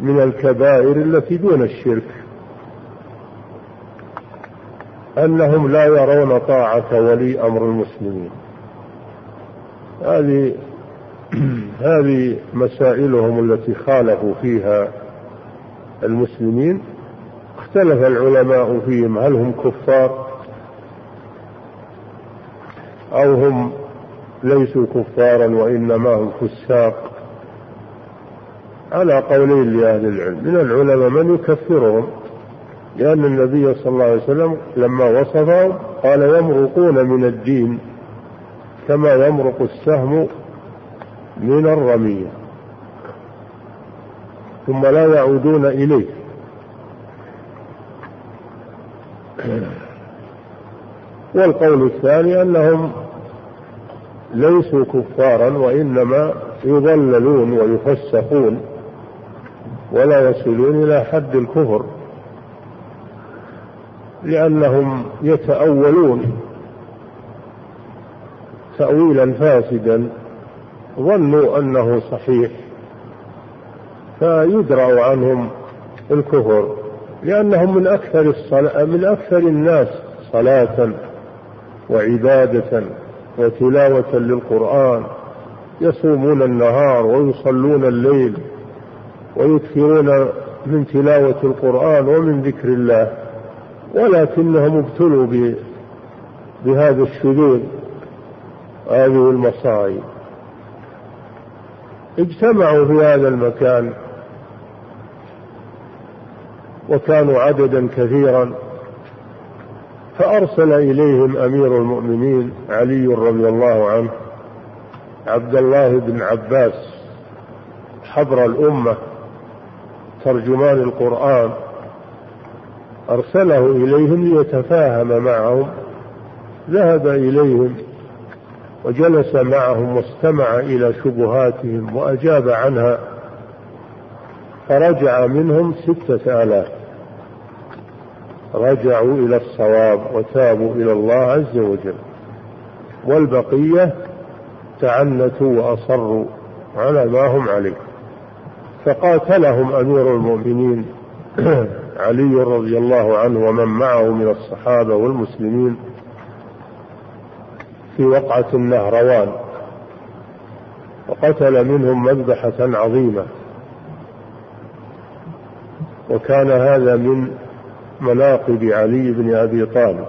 من الكبائر التي دون الشرك. أنهم لا يرون طاعة ولي أمر المسلمين. هذه هذه مسائلهم التي خالفوا فيها المسلمين. اختلف العلماء فيهم. هل هم كفار أو هم ليسوا كفارا وإنما هم فساق؟ على قولين لأهل العلم. من العلماء من يكفرهم. لأن النبي صلى الله عليه وسلم لما وصفهم قال يمرقون من الدين كما يمرق السهم من الرمية ثم لا يعودون إليه. والقول الثاني أنهم ليسوا كفارا وإنما يضللون ويفسقون ولا يصلون إلى حد الكفر. لأنهم يتأولون تأويلا فاسدا ظنوا أنه صحيح فيدرأ عنهم الكفر لأنهم من أكثر الصلاة من أكثر الناس صلاة وعبادة وتلاوة للقرآن يصومون النهار ويصلون الليل ويكثرون من تلاوة القرآن ومن ذكر الله. ولكنهم ابتلوا بهذا الشذوذ هذه المصائب اجتمعوا في هذا المكان وكانوا عددا كثيرا فأرسل إليهم أمير المؤمنين علي رضي الله عنه عبد الله بن عباس حبر الأمة ترجمان القرآن أرسله إليهم ليتفاهم معهم. ذهب إليهم وجلس معهم واستمع إلى شبهاتهم وأجاب عنها. فرجع منهم ستة آلاف. رجعوا إلى الصواب وتابوا إلى الله عز وجل. والبقية تعنتوا وأصروا على ما هم عليه. فقاتلهم أمير المؤمنين. علي رضي الله عنه ومن معه من الصحابة والمسلمين في وقعة النهروان وقتل منهم مذبحة عظيمة. وكان هذا من مناقب علي بن أبي طالب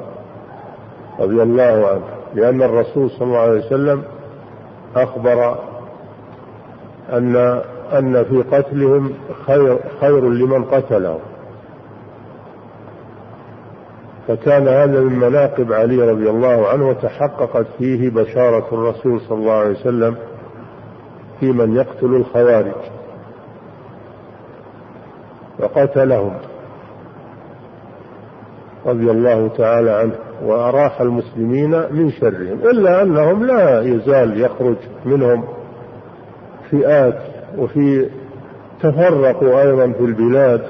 رضي الله عنه لأن الرسول صلى الله عليه وسلم أخبر أن أن في قتلهم خير خير لمن قتلهم فكان هذا من مناقب علي رضي الله عنه وتحققت فيه بشارة الرسول صلى الله عليه وسلم في من يقتل الخوارج وقتلهم رضي الله تعالى عنه وأراح المسلمين من شرهم إلا أنهم لا يزال يخرج منهم فئات وفي تفرقوا أيضا في البلاد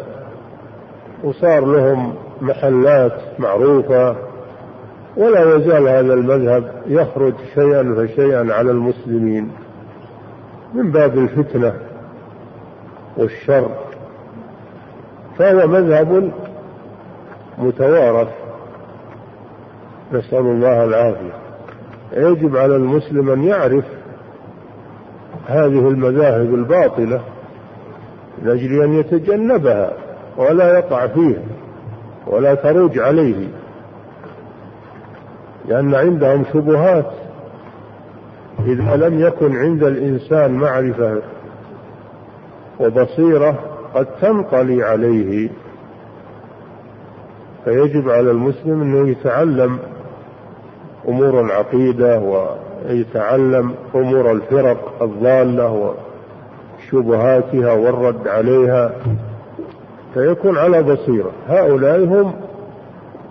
وصار لهم محلات معروفة ولا يزال هذا المذهب يخرج شيئا فشيئا على المسلمين من باب الفتنة والشر. فهو مذهب متوارث. نسأل الله العافية. يجب على المسلم أن يعرف هذه المذاهب الباطلة من أجل أن يتجنبها ولا يقع فيها. ولا تروج عليه لأن عندهم شبهات إذا لم يكن عند الإنسان معرفة وبصيرة قد تنقلي عليه. فيجب على المسلم أنه يتعلم أمور العقيدة ويتعلم أمور الفرق الضالة وشبهاتها والرد عليها. فيكون على بصيرة. هؤلاء هم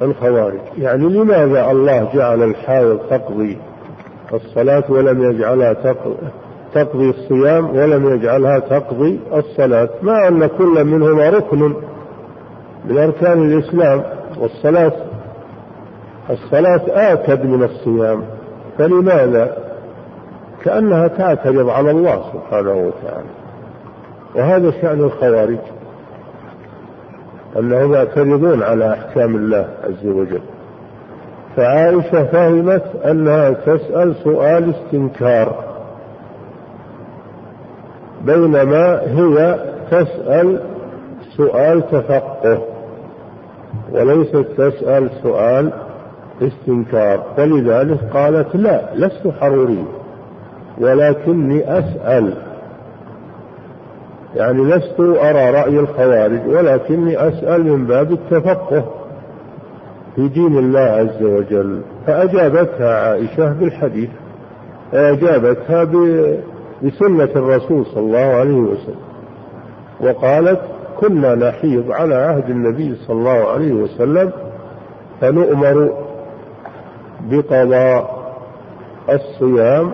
الخوارج. يعني لماذا الله جعل الحائض تقضي الصلاة ولم يجعلها تقضي الصيام ولم يجعلها تقضي الصلاة؟ مع أن كل منهما ركن من أركان الإسلام. والصلاة الصلاة آكد من الصيام. فلماذا؟ كأنها تعترض على الله سبحانه وتعالى. وهذا شأن الخوارج. أنهم يعترضون على أحكام الله عز وجل. فعائشة فهمت أنها تسأل سؤال استنكار بينما هي تسأل سؤال تفقه وليست تسأل سؤال استنكار. ولذلك قالت لا لست حروري ولكني أسأل. يعني لست أرى رأي الخوارج ولكني أسأل من باب التفقه في دين الله عز وجل. فأجابتها عائشة بالحديث أجابتها بسنة الرسول صلى الله عليه وسلم وقالت كنا نحيض على عهد النبي صلى الله عليه وسلم فنؤمر بقضاء الصيام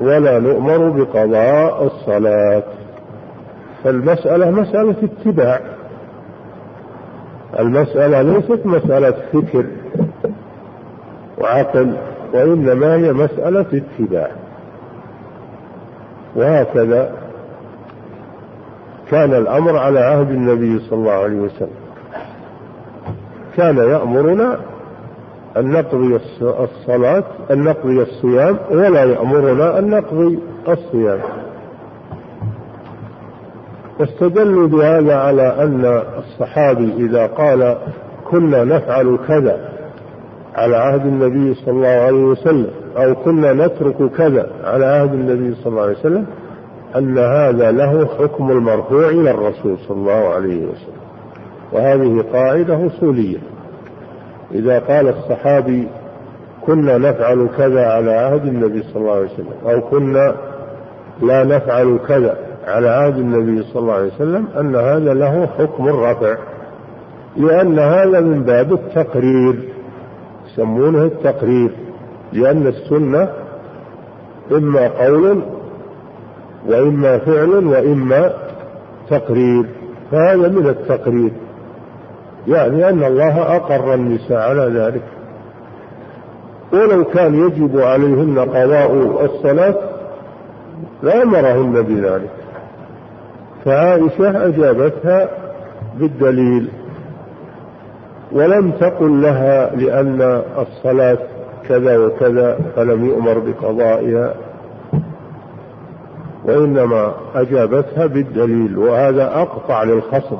ولا نؤمر بقضاء الصلاة. فالمسألة مسألة اتباع. المسألة ليست مسألة فكر وعقل وإنما هي مسألة اتباع. وهكذا كان الأمر على عهد النبي صلى الله عليه وسلم. كان يأمرنا أن نقضي الصلاة أن نقضي الصيام ولا يأمرنا أن نقضي الصيام. واستدلوا بهذا على أن الصحابي إذا قال كنا نفعل كذا على عهد النبي صلى الله عليه وسلم أو كنا نترك كذا على عهد النبي صلى الله عليه وسلم أن هذا له حكم المرفوع إلى الرسول صلى الله عليه وسلم. وهذه قاعدة أصولية. إذا قال الصحابي كنا نفعل كذا على عهد النبي صلى الله عليه وسلم أو كنا لا نفعل كذا على عهد النبي صلى الله عليه وسلم أن هذا له حكم الرفع لأن هذا من باب التقرير يسمونه التقرير لأن السنة إما قول وإما فعل وإما تقرير فهذا من التقرير يعني أن الله أقر النساء على ذلك. ولو كان يجب عليهن قضاء الصلاة لأمرهن بذلك. فعائشة أجابتها بالدليل ولم تقل لها لأن الصلاة كذا وكذا فلم يؤمر بقضائها وإنما أجابتها بالدليل وهذا أقطع للخصم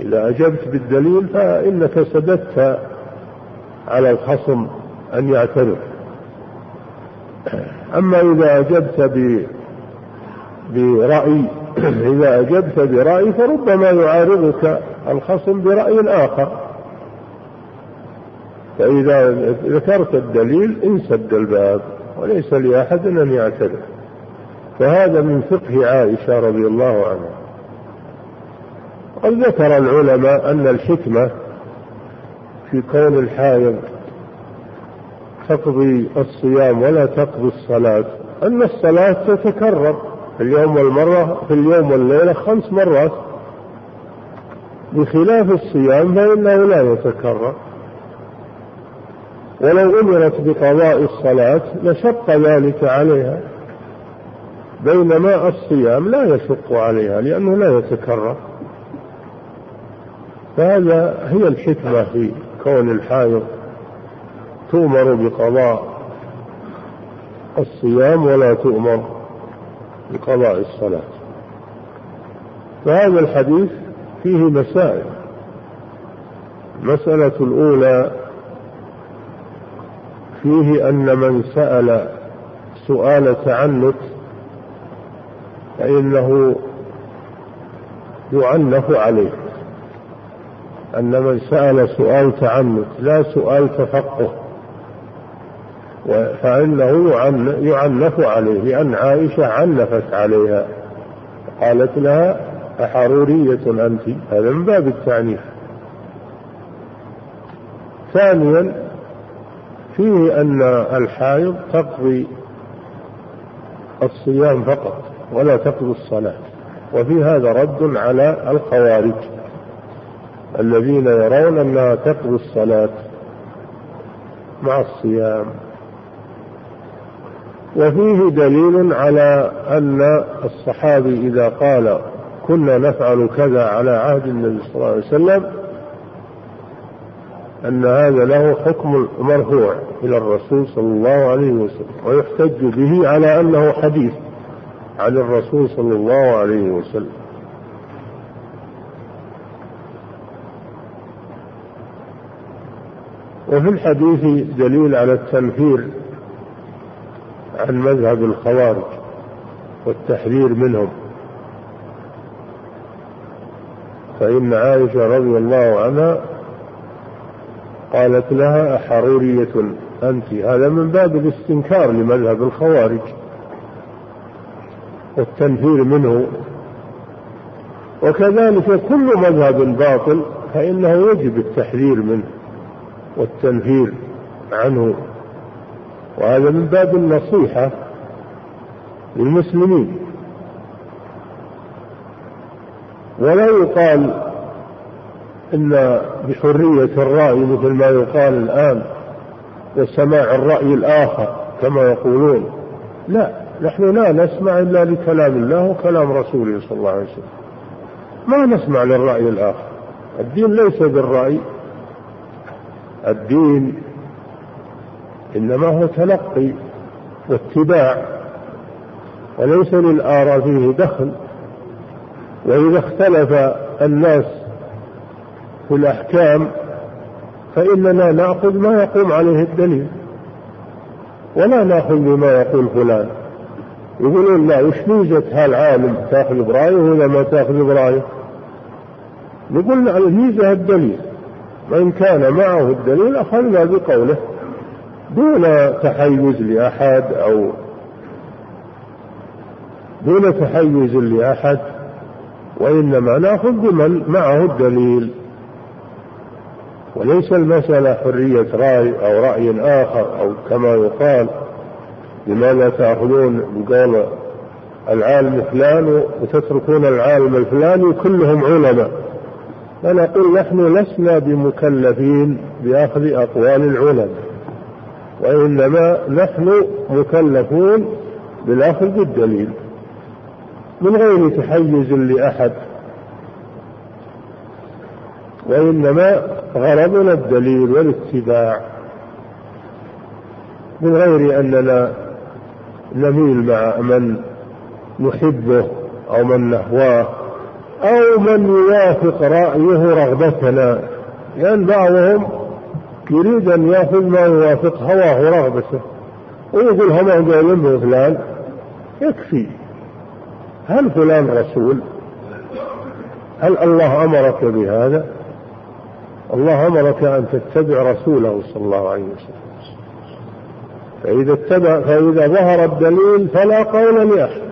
إذا أجبت بالدليل فإنك سددت على الخصم أن يعترف. أما إذا أجبت برأي إذا أجبت برأي فربما يعارضك الخصم برأي آخر فإذا ذكرت الدليل انسد الباب وليس لأحد أن يعترف. فهذا من فقه عائشة رضي الله عنها. قد ذكر العلماء أن الحكمة في كون الحائض تقضي الصيام ولا تقضي الصلاة أن الصلاة تتكرر. في اليوم والمرة في اليوم والليلة خمس مرات. بخلاف الصيام فإنه لا يتكرر. ولو أمرت بقضاء الصلاة لشق ذلك عليها. بينما الصيام لا يشق عليها لأنه لا يتكرر. فهذا هي الحكمة في كون الحائض تؤمر بقضاء الصيام ولا تؤمر بقضاء الصلاة. فهذا الحديث فيه مسائل. المسألة الأولى فيه أن من سأل سؤال تعنت فإنه يعنف عليه. أن من سأل سؤال تعنت لا سؤال تفقه. فإنه يعنف عليه لأن عائشة عنفت عليها. قالت لها أحرورية أنت؟ هذا من باب التعنيف. ثانيا فيه أن الحائض تقضي الصيام فقط ولا تقضي الصلاة. وفي هذا رد على الخوارج الذين يرون أنها تقضي الصلاة مع الصيام. وفيه دليل على أن الصحابي إذا قال كنا نفعل كذا على عهد النبي صلى الله عليه وسلم أن هذا له حكم مرفوع إلى الرسول صلى الله عليه وسلم ويحتج به على أنه حديث عن الرسول صلى الله عليه وسلم. وفي الحديث دليل على التنفير عن مذهب الخوارج والتحذير منهم. فإن عائشة رضي الله عنها قالت لها أحرورية أنت؟ هذا من باب الاستنكار لمذهب الخوارج والتنفير منه. وكذلك كل مذهب باطل فإنه يجب التحذير منه والتنفير عنه. وهذا من باب النصيحة للمسلمين. ولا يقال إن بحرية الرأي مثل ما يقال الآن وسماع الرأي الآخر كما يقولون. لا نحن لا نسمع إلا لكلام الله وكلام رسوله صلى الله عليه وسلم. ما نسمع للرأي الآخر. الدين ليس بالرأي. الدين إنما هو تلقي واتباع وليس للآراء فيه دخل. وإذا اختلف الناس في الأحكام فإننا نأخذ ما يقوم عليه الدليل ولا نأخذ بما يقول فلان. يقولون لا وش ميزة هالعالم تأخذ برأيه ولا ما تأخذ برأيه؟ نقول الميزة الدليل. وإن كان معه الدليل أخذنا بقوله. دون تحيز لأحد أو دون تحيز لأحد وإنما نأخذ بمن معه الدليل. وليس المسألة حرية رأي أو رأي آخر أو كما يقال لماذا تأخذون بقول العالم فلان وتتركون العالم الفلاني كلهم علماء. فنقول نحن لسنا بمكلفين بأخذ أقوال العلماء. وإنما نحن مكلفون بالأخذ بالدليل. من غير تحيز لأحد. وإنما غرضنا الدليل والاتباع. من غير أننا نميل مع من نحبه أو من نهواه أو من يوافق رأيه رغبتنا. لأن بعضهم يريد أن يأخذ ما يوافق هواه ورغبته ويقول هم قايلين فلان؟ يكفي. هل فلان رسول؟ هل الله أمرك بهذا؟ الله أمرك أن تتبع رسوله صلى الله عليه وسلم. فإذا اتبع فإذا ظهر الدليل فلا قول لأحد.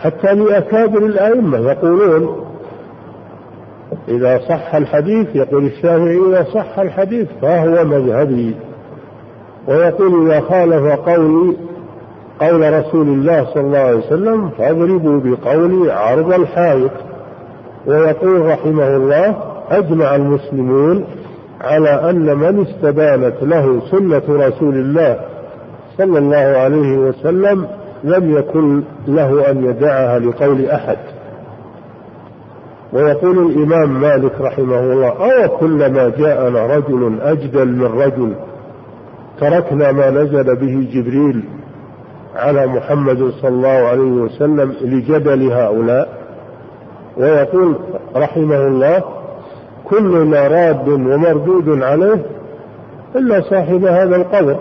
حتى لأكابر الأئمة يقولون إذا صح الحديث يقول الشافعي إذا صح الحديث فهو مذهبي. ويقول إذا خالف قولي قول رسول الله صلى الله عليه وسلم فاضربوا بقولي عرض الحائط. ويقول رحمه الله أجمع المسلمون على أن من استبانت له سنة رسول الله صلى الله عليه وسلم لم يكن له أن يدعها لقول أحد. ويقول الإمام مالك رحمه الله أو كلما جاءنا رجل أجدل من رجل تركنا ما نزل به جبريل على محمد صلى الله عليه وسلم لجدل هؤلاء. ويقول رحمه الله كلنا راد ومردود عليه إلا صاحب هذا القبر.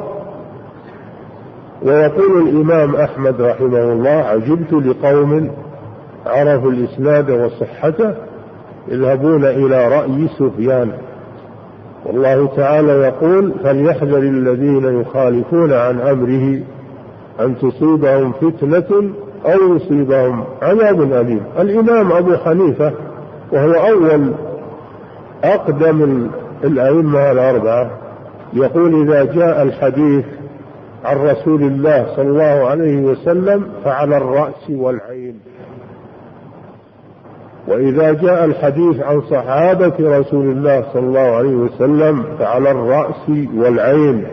ويقول الإمام أحمد رحمه الله عجبت لقوم عرفوا الإسناد وصحته يذهبون إلى رأي سفيان. والله تعالى يقول فليحذر الذين يخالفون عن أمره أن تصيبهم فتنة أو يصيبهم عذاب أليم. الإمام أبو حنيفة وهو أول أقدم الأئمة الأربعة يقول إذا جاء الحديث عن رسول الله صلى الله عليه وسلم فعلى الرأس والعين. وإذا جاء الحديث عن صحابة رسول الله صلى الله عليه وسلم فعلى الرأس والعين.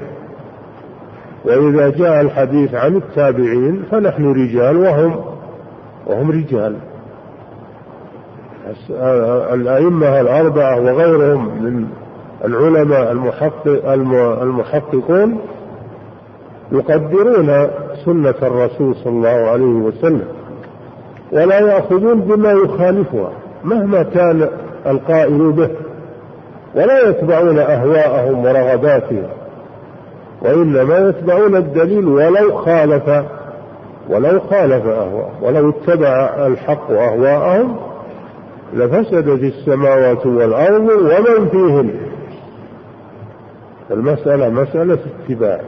وإذا جاء الحديث عن التابعين فنحن رجال وهم وهم رجال. الأئمة الأربعة وغيرهم من العلماء المحقق المحققون يقدرون سنة الرسول صلى الله عليه وسلم. ولا يأخذون بما يخالفها مهما كان القائل به ولا يتبعون أهواءهم ورغباتهم وإنما يتبعون الدليل ولو خالف ولو خالف أهواء ولو اتبع الحق أهواءهم لفسدت السماوات والأرض ومن فيهن. المسألة مسألة اتباع.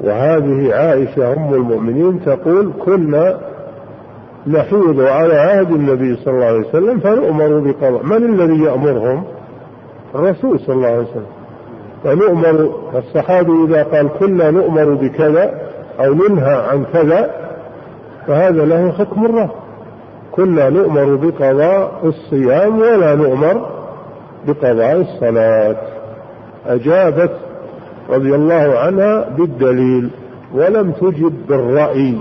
وهذه عائشة أم المؤمنين تقول كنا نحيض على عهد النبي صلى الله عليه وسلم فنؤمر بقضاء. من الذي يأمرهم؟ الرسول صلى الله عليه وسلم. فنؤمر الصحابي إذا قال كنا نؤمر بكذا أو ننهى عن كذا فهذا له حكم الله كنا نؤمر بقضاء الصيام ولا نؤمر بقضاء الصلاة. أجابت رضي الله عنها بالدليل ولم تجب بالرأي.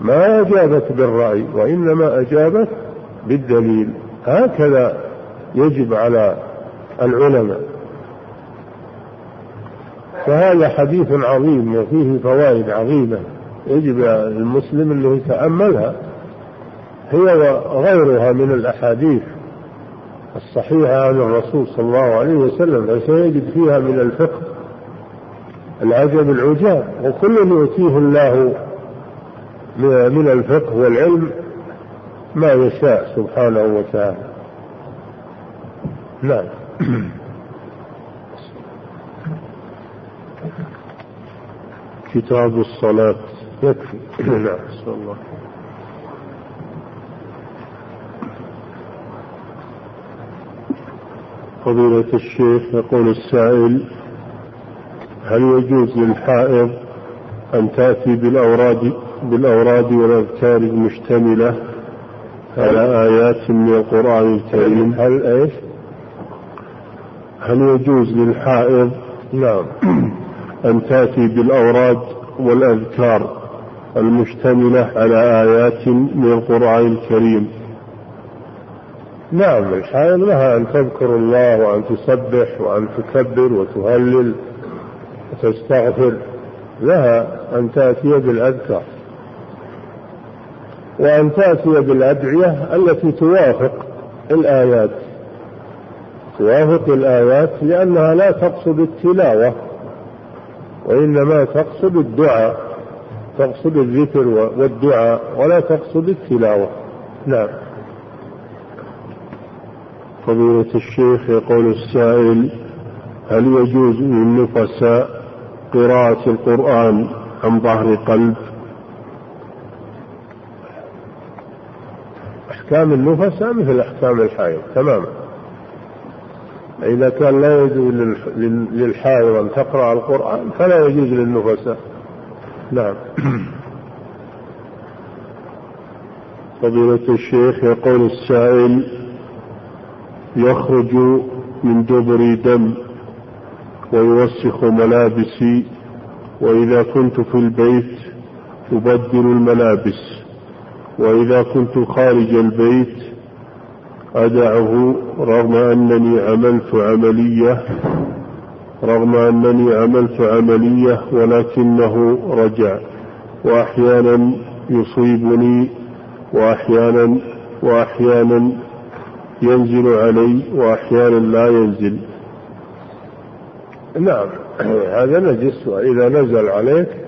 ما أجابت بالرأي وإنما أجابت بالدليل. هكذا يجب على العلماء. فهذا حديث عظيم وفيه فوائد عظيمة يجب المسلم أنه يتأملها هي وغيرها من الأحاديث الصحيحة عن الرسول صلى الله عليه وسلم فسيجد فيها من الفقه العجب العجاب وكل يؤتيه الله من الفقه والعلم ما يشاء سبحانه وتعالى. نعم. كتاب الصلاة. يكفي. نعم. الله فضيلة الشيخ يقول السائل هل يجوز للحائض أن تأتي بالأوراد بالأوراد والأذكار المشتملة على آيات من القرآن الكريم. هل إيش؟ هل يجوز للحائض نعم. أن تأتي بالأوراد والأذكار المشتملة على آيات من القرآن الكريم؟ نعم الحائض لها أن تذكر الله وأن تسبح وأن تكبر وتهلل وتستغفر لها أن تأتي بالأذكار. وأن تأتي بالأدعية التي توافق الآيات. توافق الآيات لأنها لا تقصد التلاوة وإنما تقصد الدعاء تقصد الذكر والدعاء ولا تقصد التلاوة. نعم. فضيلة الشيخ يقول السائل هل يجوز للنفساء قراءة القرآن عن ظهر قلب؟ أحكام النفساء مثل أحكام الحائض تماما. إذا كان لا يجوز للحائض أن تقرأ القرآن فلا يجوز للنفساء نعم. فضيلة الشيخ يقول السائل يخرج من دبر دم ويوسخ ملابسي وإذا كنت في البيت أبدل الملابس. وإذا كنت خارج البيت أدعه رغم أنني عملت عملية رغم أنني عملت عملية ولكنه رجع وأحيانا يصيبني وأحيانا وأحيانا ينزل علي وأحيانا لا ينزل. نعم هذا نجس وإذا نزل عليك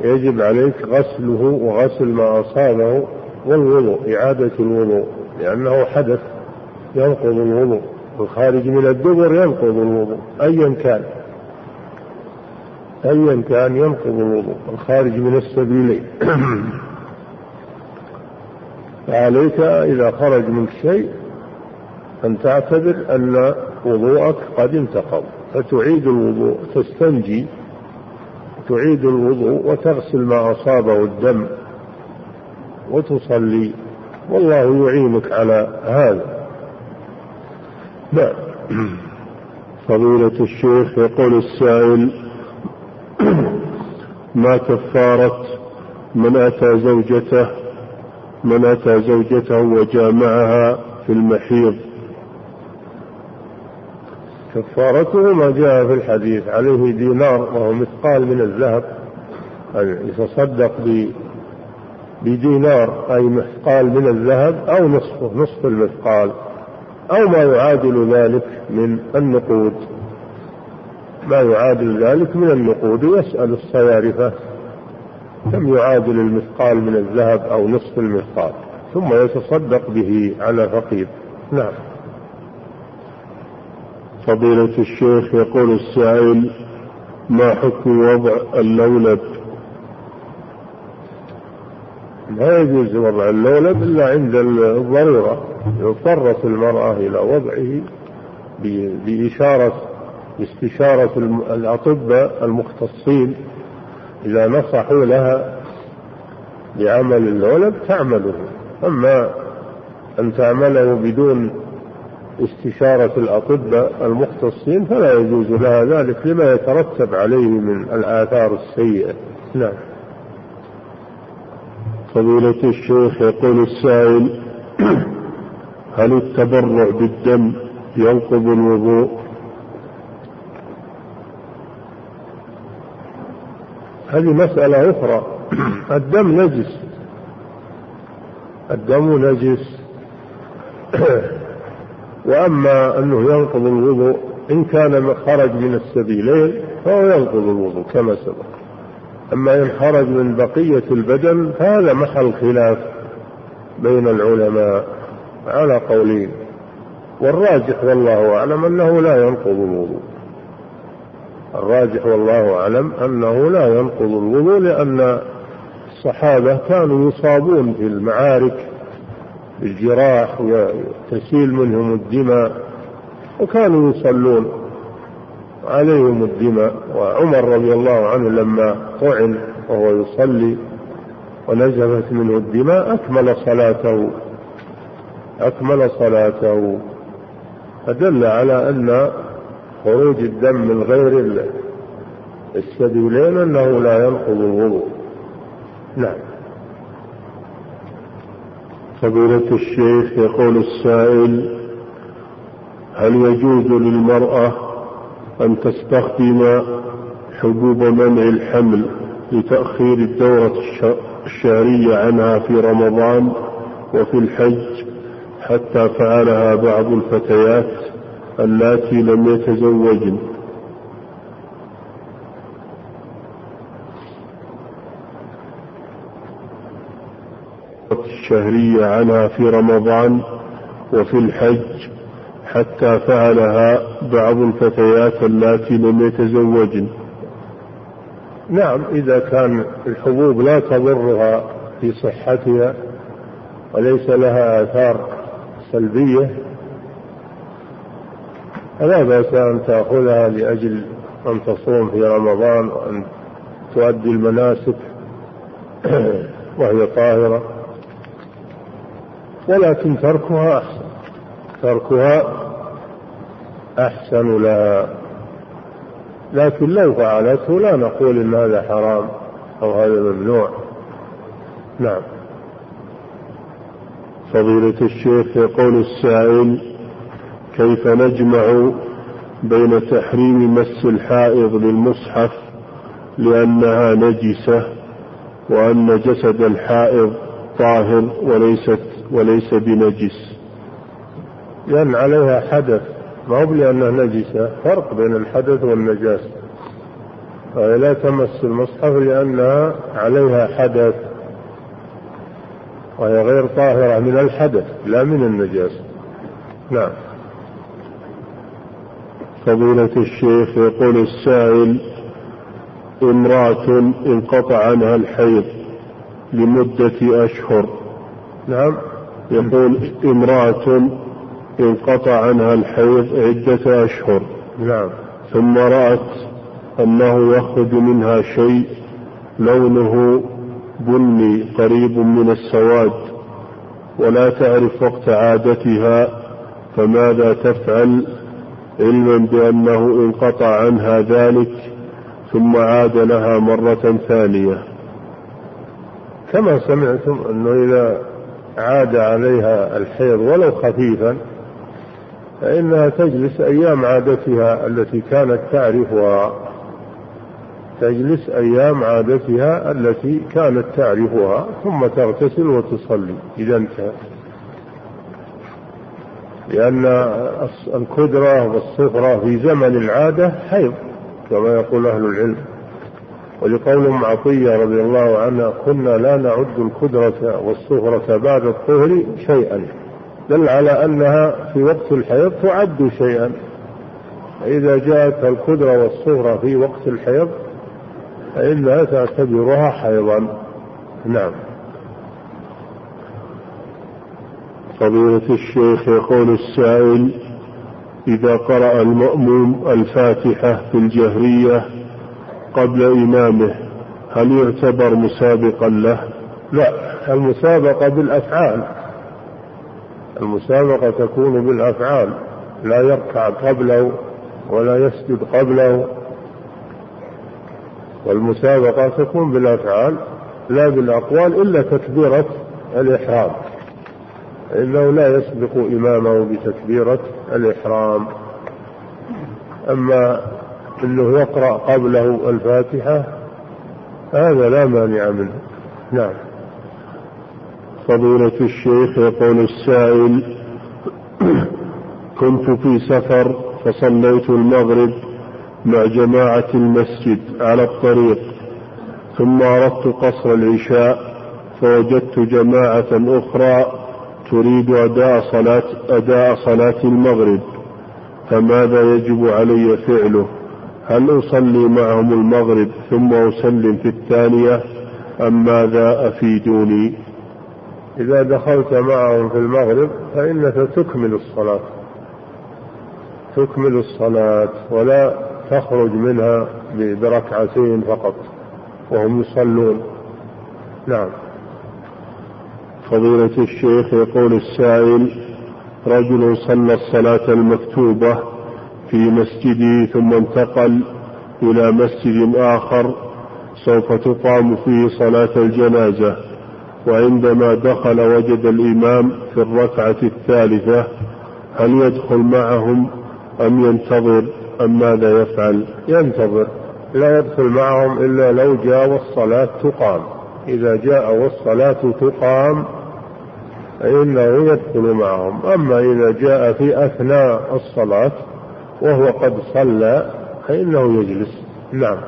يجب عليك غسله وغسل ما أصابه والوضوء إعادة الوضوء لأنه حدث ينقض الوضوء الخارج من الدبر ينقض الوضوء أيا كان. أيا كان ينقض الوضوء الخارج من السبيلين فعليك إذا خرج منك شيء أن تعتبر أن وضوءك قد انتقض فتعيد الوضوء تستنجي تعيد الوضوء وتغسل ما أصابه الدم وتصلي. والله يعينك على هذا. نعم. فضيلة الشيخ يقول السائل ما كفارة من أتى زوجته من أتى زوجته وجامعها في المحيض؟ كفارته ما جاء في الحديث. عليه دينار وهو مثقال من الذهب. يتصدق بدينار أي مثقال من الذهب أو نصفه نصف المثقال. أو ما يعادل ذلك من النقود. ما يعادل ذلك من النقود ويسأل الصيارفة كم يعادل المثقال من الذهب أو نصف المثقال. ثم يتصدق به على فقير. نعم. فضيلة الشيخ يقول السائل ما حكم وضع اللولب؟ لا يجوز وضع اللولب إلا عند الضرورة. يضطرت المرأة إلى وضعه بإشارة باستشارة الأطباء المختصين. إذا نصحوا لها بعمل اللولب تعمله. أما أن تعمله بدون استشارة الأطباء المختصين فلا يجوز لها ذلك لما يترتب عليه من الآثار السيئة. نعم. فضيلة الشيخ يقول السائل هل التبرع بالدم ينقض الوضوء؟ هذه مسألة أخرى. الدم نجس. الدم نجس. وأما أنه ينقض الوضوء إن كان خرج من السبيلين فهو ينقض الوضوء كما سبق. أما إن خرج من بقية البدن فهذا محل خلاف بين العلماء على قولين. والراجح والله أعلم أنه لا ينقض الوضوء. الراجح والله أعلم أنه لا ينقض الوضوء لأن الصحابة كانوا يصابون في المعارك بالجراح وتسيل منهم الدماء وكانوا يصلون عليهم الدماء. وعمر رضي الله عنه لما طعن وهو يصلي ونزفت منه الدماء أكمل صلاته أكمل صلاته. فدل على أن خروج الدم من غير السبيلين أنه لا ينقض الوضوء. نعم. فضيلة الشيخ يقول السائل هل يجوز للمرأة أن تستخدم حبوب منع الحمل لتأخير الدورة الشهرية عنها في رمضان وفي الحج حتى فعلها بعض الفتيات اللاتي لم يتزوجن؟ الشهرية عنها في رمضان وفي الحج حتى فعلها بعض الفتيات اللاتي لم يتزوجن. نعم إذا كان الحبوب لا تضرها في صحتها وليس لها آثار سلبية فلا بأس أن تأخذها لأجل أن تصوم في رمضان وأن تؤدي المناسك وهي طاهرة. ولكن تركها أحسن. تركها أحسن لها لكن لو فعلته لا نقول إن هذا حرام أو هذا ممنوع. نعم. فضيلة الشيخ يقول السائل كيف نجمع بين تحريم مس الحائض للمصحف لأنها نجسة وأن جسد الحائض طاهر وليست وليس بنجس. لأن عليها حدث. ما هو لأنها نجسة؟ فرق بين الحدث والنجاسة فهي لا تمس المصحف لأنها عليها حدث. وهي غير طاهرة من الحدث لا من النجاسة نعم. فضيلة الشيخ يقول السائل امرأة انقطع عنها الحيض لمدة أشهر. نعم. يقول امرأة انقطع عنها الحيض عدة أشهر. نعم. ثم رأت أنه يخرج منها شيء لونه بني قريب من السواد ولا تعرف وقت عادتها فماذا تفعل؟ علما بأنه انقطع عنها ذلك ثم عاد لها مرة ثانية. كما سمعتم أنه إذا عاد عليها الحيض ولو خفيفا فإنها تجلس أيام عادتها التي كانت تعرفها. تجلس أيام عادتها التي كانت تعرفها ثم تغتسل وتصلي. إذا انتهت لأن الكدرة والصفرة في زمن العادة حيض كما يقول أهل العلم. ولقول عطية رضي الله عنها كنا لا نعد الكدرة والصفرة بعد الطهر شيئا. دل على أنها في وقت الحيض تعد شيئا. فإذا جاءت الكدرة والصغرى في وقت الحيض فإنها تعتبرها حيضا. نعم. فضيلة الشيخ يقول السائل إذا قرأ المأموم الفاتحة في الجهرية قبل إمامه هل يعتبر مسابقا له؟ لا المسابقة بالأفعال. المسابقة تكون بالأفعال لا يركع قبله ولا يسجد قبله. والمسابقة تكون بالأفعال لا بالأقوال إلا تكبيرة الإحرام. إنه لا يسبق إمامه بتكبيرة الإحرام. أما أنه يقرأ قبله الفاتحة هذا لا مانع منه نعم فضيلة الشيخ يقول السائل كنت في سفر فصليت المغرب مع جماعة المسجد على الطريق ثم أردت قصر العشاء فوجدت جماعة أخرى تريد أداء صلاة أداء صلاة المغرب فماذا يجب علي فعله؟ هل أصلي معهم المغرب ثم أسلم في الثانية أم ماذا أفيدوني؟ إذا دخلت معهم في المغرب فإنك تكمل الصلاة. تكمل الصلاة ولا تخرج منها بركعتين فقط وهم يصلون. نعم. فضيلة الشيخ يقول السائل رجل صلى الصلاة المكتوبة في مسجده ثم انتقل إلى مسجد آخر سوف تقام فيه صلاة الجنازة. وعندما دخل وجد الإمام في الركعة الثالثة هل يدخل معهم أم ينتظر؟ أم ماذا يفعل؟ ينتظر. لا يدخل معهم إلا لو جاء والصلاة تقام. إذا جاء والصلاة تقام فإنه يدخل معهم. أما إذا جاء في أثناء الصلاة وهو قد صلى فإنه يجلس. نعم.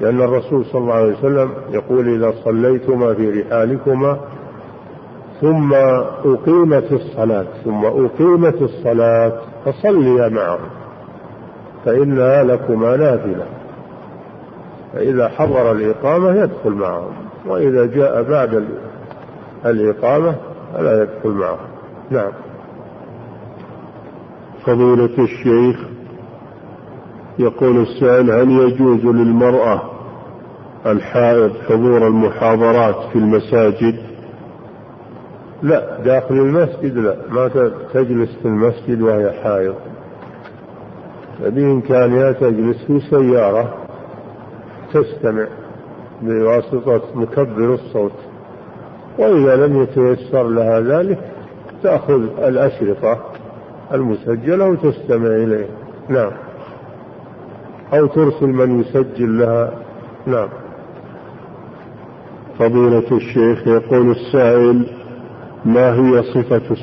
لأن الرسول صلى الله عليه وسلم يقول إذا صليتما في رحالكما ثم أقيمت الصلاة ثم أقيمت الصلاة فصليا معهم. فإنها لكما نافلة. فإذا حضر الإقامة يدخل معهم وإذا جاء بعد الإقامة فلا يدخل معهم. نعم. فضيلة الشيخ يقول السائل هل يجوز للمرأة الحائض حضور المحاضرات في المساجد؟ لا داخل المسجد لا. ما تجلس في المسجد وهي حائض. بإمكانها تجلس في سيارة تستمع بواسطة مكبر الصوت. وإذا لم يتيسر لها ذلك تأخذ الأشرطة المسجلة وتستمع إليه. نعم. أو ترسل من يسجل لها. نعم. فضيلة الشيخ يقول السائل ما هي صفة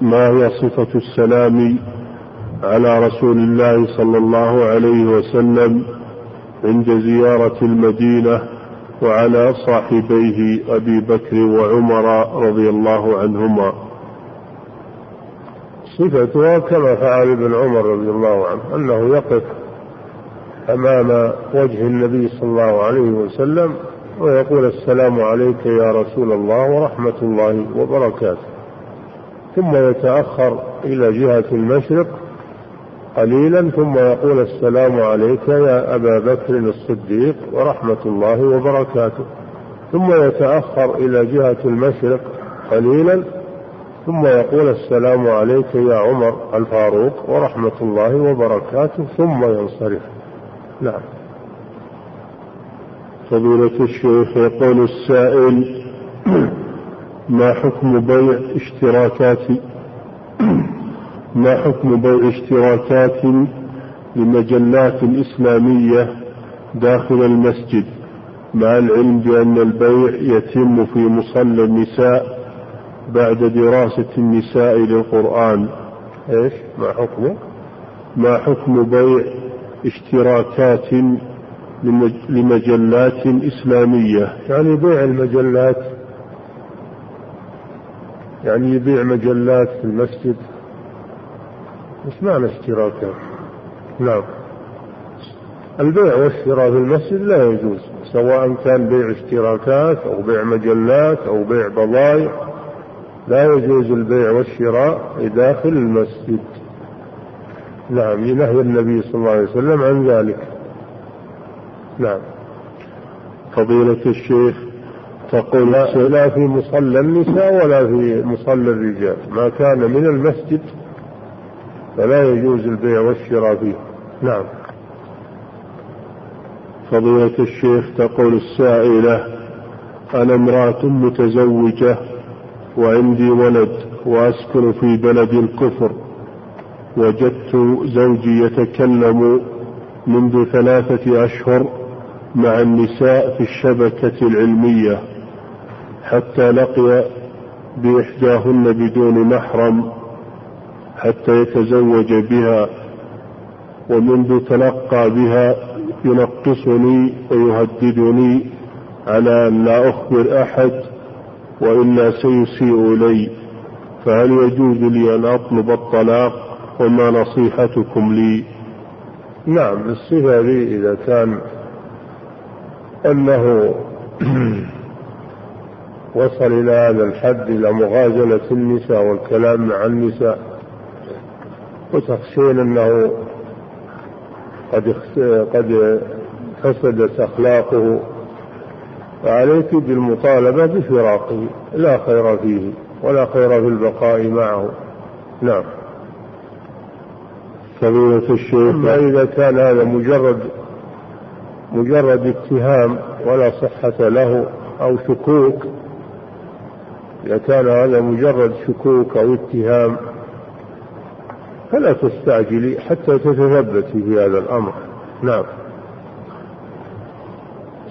ما هي صفة السلام على رسول الله صلى الله عليه وسلم عند زيارة المدينة وعلى صاحبيه أبي بكر وعمر رضي الله عنهما؟ صفتها كما فعل ابن عمر رضي الله عنه أنه يقف أمام وجه النبي صلى الله عليه وسلم ويقول السلام عليك يا رسول الله ورحمة الله وبركاته. ثم يتأخر إلى جهة المشرق قليلا ثم يقول السلام عليك يا أبا بكر الصديق ورحمة الله وبركاته. ثم يتأخر إلى جهة المشرق قليلا ثم يقول السلام عليك يا عمر الفاروق ورحمة الله وبركاته ثم ينصرف. نعم. فضيلة الشيخ يقول السائل ما حكم بيع اشتراكات ما حكم بيع اشتراكات لمجلات إسلامية داخل المسجد مع العلم بأن البيع يتم في مصلى النساء بعد دراسة النساء للقرآن؟ إيش؟ ما حكمه؟ ما حكم بيع اشتراكات لمجلات إسلامية. يعني بيع المجلات يعني يبيع مجلات في المسجد. إيش معنى اشتراكات. نعم البيع والشراء في المسجد لا يجوز سواء كان بيع اشتراكات أو بيع مجلات أو بيع بضائع. لا يجوز البيع والشراء داخل المسجد. نعم لنهي النبي صلى الله عليه وسلم عن ذلك. نعم. فضيلة الشيخ تقول لا, في مصلى النساء ولا في مصلى الرجال ما كان من المسجد فلا يجوز البيع والشراء فيه. نعم. فضيلة الشيخ تقول السائلة أنا امرأة متزوجة وعندي ولد وأسكن في بلد الكفر. وجدت زوجي يتكلم منذ ثلاثة أشهر مع النساء في الشبكة العلمية حتى لقي بإحداهن بدون محرم حتى يتزوج بها ومنذ تلقى بها ينقصني ويهددني على أن لا أخبر أحد وإلا سيسيء إلي فهل يجوز لي أن أطلب الطلاق؟ وما نصيحتكم لي. نعم الصفة لي إذا كان أنه وصل إلى هذا الحد إلى مغازلة النساء والكلام مع النساء وتخشين أنه قد قد فسدت أخلاقه فعليك بالمطالبة بفراقه. لا خير فيه ولا خير في البقاء معه. نعم. فضيلة الشيخ. أما إذا كان هذا مجرد مجرد اتهام ولا صحة له أو شكوك إذا كان هذا مجرد شكوك أو اتهام فلا تستعجلي حتى تتثبتي في هذا الأمر. نعم.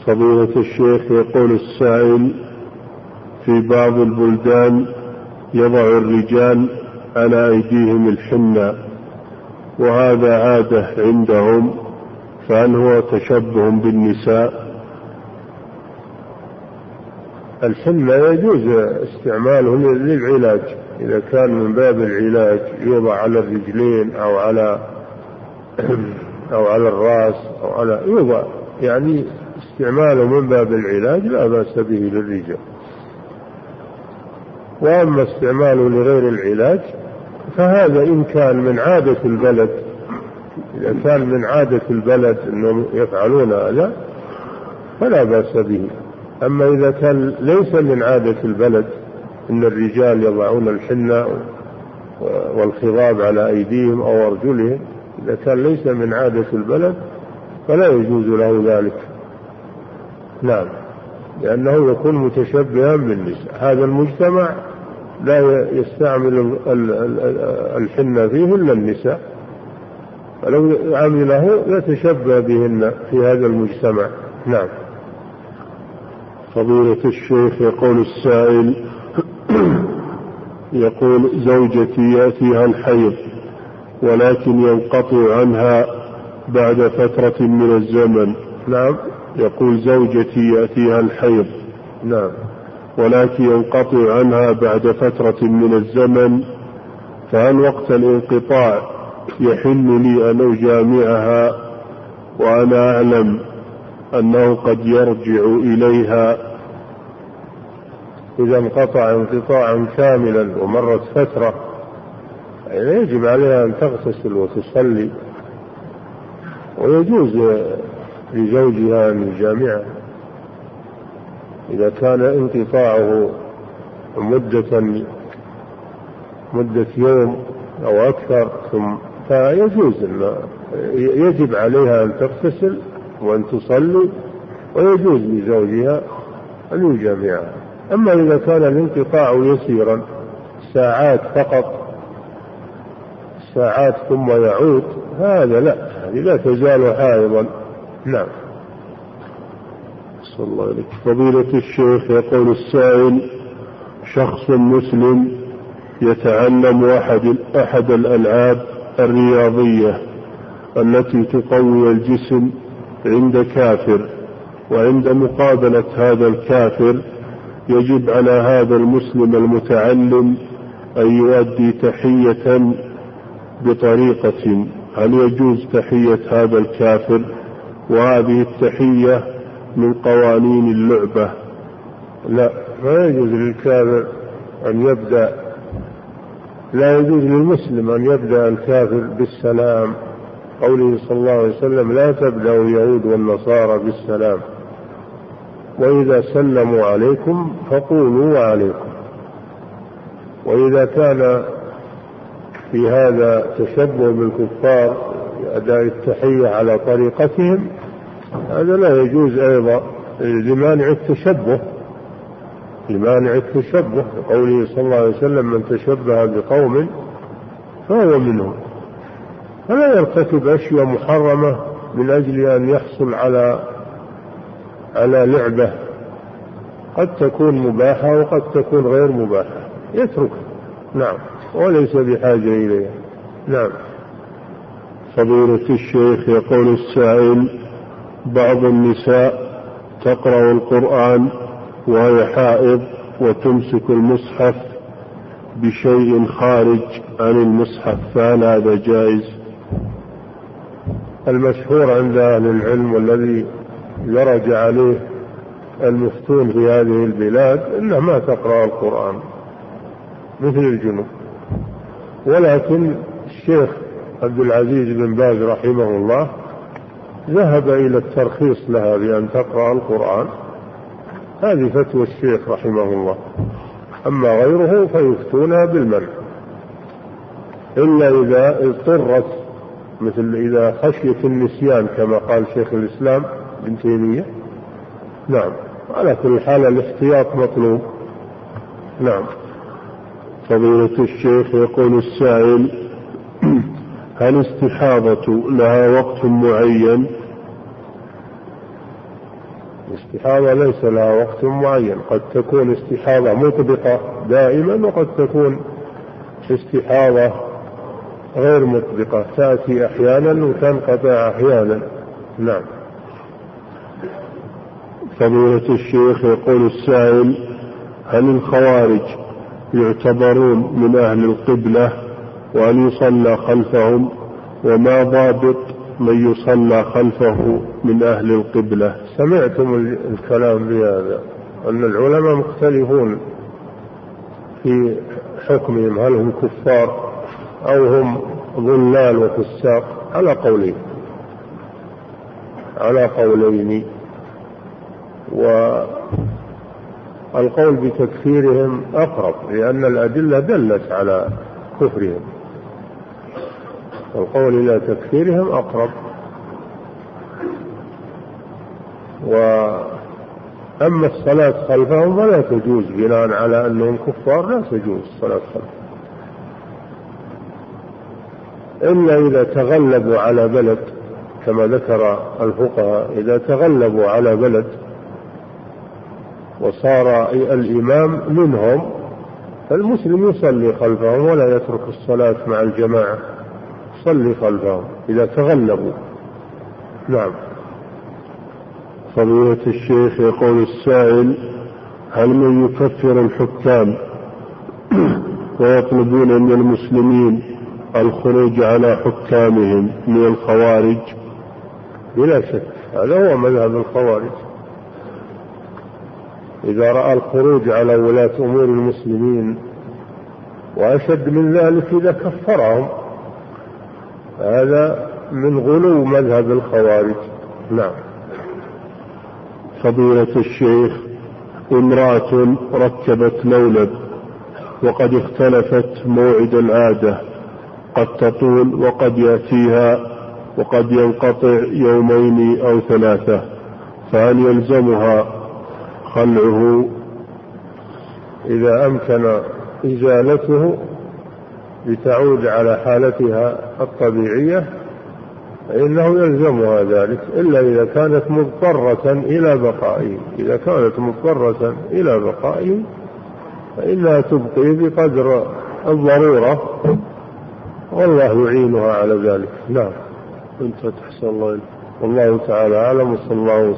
فضيلة الشيخ يقول السائل في بعض البلدان يضع الرجال على أيديهم الحنة. وهذا عادة عندهم فهل هو تشبه بالنساء؟ الحنة يجوز استعماله للعلاج. إذا كان من باب العلاج يوضع على الرجلين أو على أو على الرأس أو على يوضع يعني استعماله من باب العلاج لا بأس به للرجال. وأما استعماله لغير العلاج فهذا إن كان من عادة البلد إذا كان من عادة البلد أنهم يفعلون هذا فلا بأس به. أما إذا كان ليس من عادة البلد أن الرجال يضعون الحنة والخضاب على أيديهم أو أرجلهم إذا كان ليس من عادة البلد فلا يجوز له ذلك. نعم. لأنه يكون متشبها بالنساء. هذا المجتمع لا يستعمل الحنة فيه إلا النساء. فلو عمله يتشبه بهن في هذا المجتمع. نعم. فضيلة الشيخ يقول السائل يقول زوجتي يأتيها الحيض ولكن ينقطع عنها بعد فترة من الزمن. نعم. يقول زوجتي يأتيها الحيض. نعم. ولكن ينقطع عنها بعد فترة من الزمن فهل وقت الانقطاع يحل لي أن أجامعها؟ وأنا أعلم أنه قد يرجع إليها. إذا انقطع انقطاعا كاملا ومرت فترة يعني يجب عليها أن تغتسل وتصلي. ويجوز لزوجها أن يجامعها. إذا كان انقطاعه مدة مدة يوم أو أكثر ثم فيجوز يجب عليها أن تغتسل وأن تصلي ويجوز لزوجها أن يجامعها أما إذا كان الانقطاع يسيرا ساعات فقط ساعات ثم يعود هذا لا هذه لا تزال حائضا. نعم. صلى الله عليك فضيلة الشيخ يقول السائل شخص مسلم يتعلم أحد أحد الألعاب الرياضية التي تقوي الجسم عند كافر وعند مقابلة هذا الكافر يجب على هذا المسلم المتعلم أن يؤدي تحية بطريقة. هل يجوز تحية هذا الكافر؟ وهذه التحية من قوانين اللعبة. لا ما يجوز للكافر أن يبدأ لا يجوز للمسلم أن يبدأ الكافر بالسلام. قوله صلى الله عليه وسلم لا تبدأ اليهود والنصارى بالسلام. وإذا سلموا عليكم فقولوا وعليكم. وإذا كان في هذا تشبه بالكفار أداء التحية على طريقتهم هذا لا يجوز أيضا لمانع التشبه لمانع التشبه. قوله صلى الله عليه وسلم من تشبه بقوم فهو منهم. فلا يرتكب أشياء محرمة من أجل أن يحصل على على لعبة. قد تكون مباحة وقد تكون غير مباحة. يتركها نعم. وليس بحاجة إليها. نعم. فضيلة الشيخ يقول السائل بعض النساء تقرأ القرآن وهي حائض وتمسك المصحف بشيء خارج عن المصحف فهل هذا جائز؟ المشهور عند أهل العلم والذي درج عليه المفتون في هذه البلاد انها ما تقرأ القرآن مثل الجنوب ولكن الشيخ عبد العزيز بن باز رحمه الله ذهب إلى الترخيص لها بأن تقرأ القرآن. هذه فتوى الشيخ رحمه الله. أما غيره فيفتونها بالمنع. إلا إذا اضطرت مثل إذا خشيت النسيان كما قال شيخ الإسلام ابن تيمية. نعم على كل حال الاحتياط مطلوب. نعم. فضيلة الشيخ يقول السائل هل استحاضة لها وقت معين. الاستحاضة ليس لها وقت معين. قد تكون استحاضة مطبقة دائما وقد تكون استحاضة غير مطبقة. تأتي أحيانا وتنقطع أحيانا. نعم. فضيلة الشيخ يقول السائل هل الخوارج يعتبرون من أهل القبلة؟ وأن يصلى خلفهم وما ضابط من يصلى خلفه من أهل القبلة. سمعتم الكلام بهذا أن العلماء مختلفون في حكمهم هل هم كفار أو هم ضلال وفساق. على قولين. على قولين. والقول بتكفيرهم أقرب لأن الأدلة دلت على كفرهم. القول إلى تكفيرهم أقرب. وأما الصلاة خلفهم فلا تجوز بناء على أنهم كفار لا تجوز الصلاة خلفهم. إلا إذا تغلبوا على بلد كما ذكر الفقهاء إذا تغلبوا على بلد وصار الإمام منهم فالمسلم يصلي خلفهم ولا يترك الصلاة مع الجماعة. صلي خلفهم إذا تغلبوا. نعم. فضيلة الشيخ يقول السائل هل من يكفر الحكام ويطلبون من المسلمين الخروج على حكامهم من الخوارج؟ بلا شك هذا هو مذهب الخوارج. إذا رأى الخروج على ولاة أمور المسلمين وأشد من ذلك إذا كفرهم. هذا من غلو مذهب الخوارج. نعم. فضيلة الشيخ امرأة ركبت لولب وقد اختلفت موعد العادة. قد تطول وقد يأتيها وقد ينقطع يومين أو ثلاثة فهل يلزمها خلعه؟ إذا أمكن إزالته لتعود على حالتها الطبيعية فإنه يلزمها ذلك إلا إذا كانت مضطرة إلى بقائه. إذا كانت مضطرة إلى بقائه فإنها تبقي بقدر الضرورة. والله يعينها على ذلك. نعم. أنت تحسن الله والله تعالى أعلم. وصلى الله وسلم.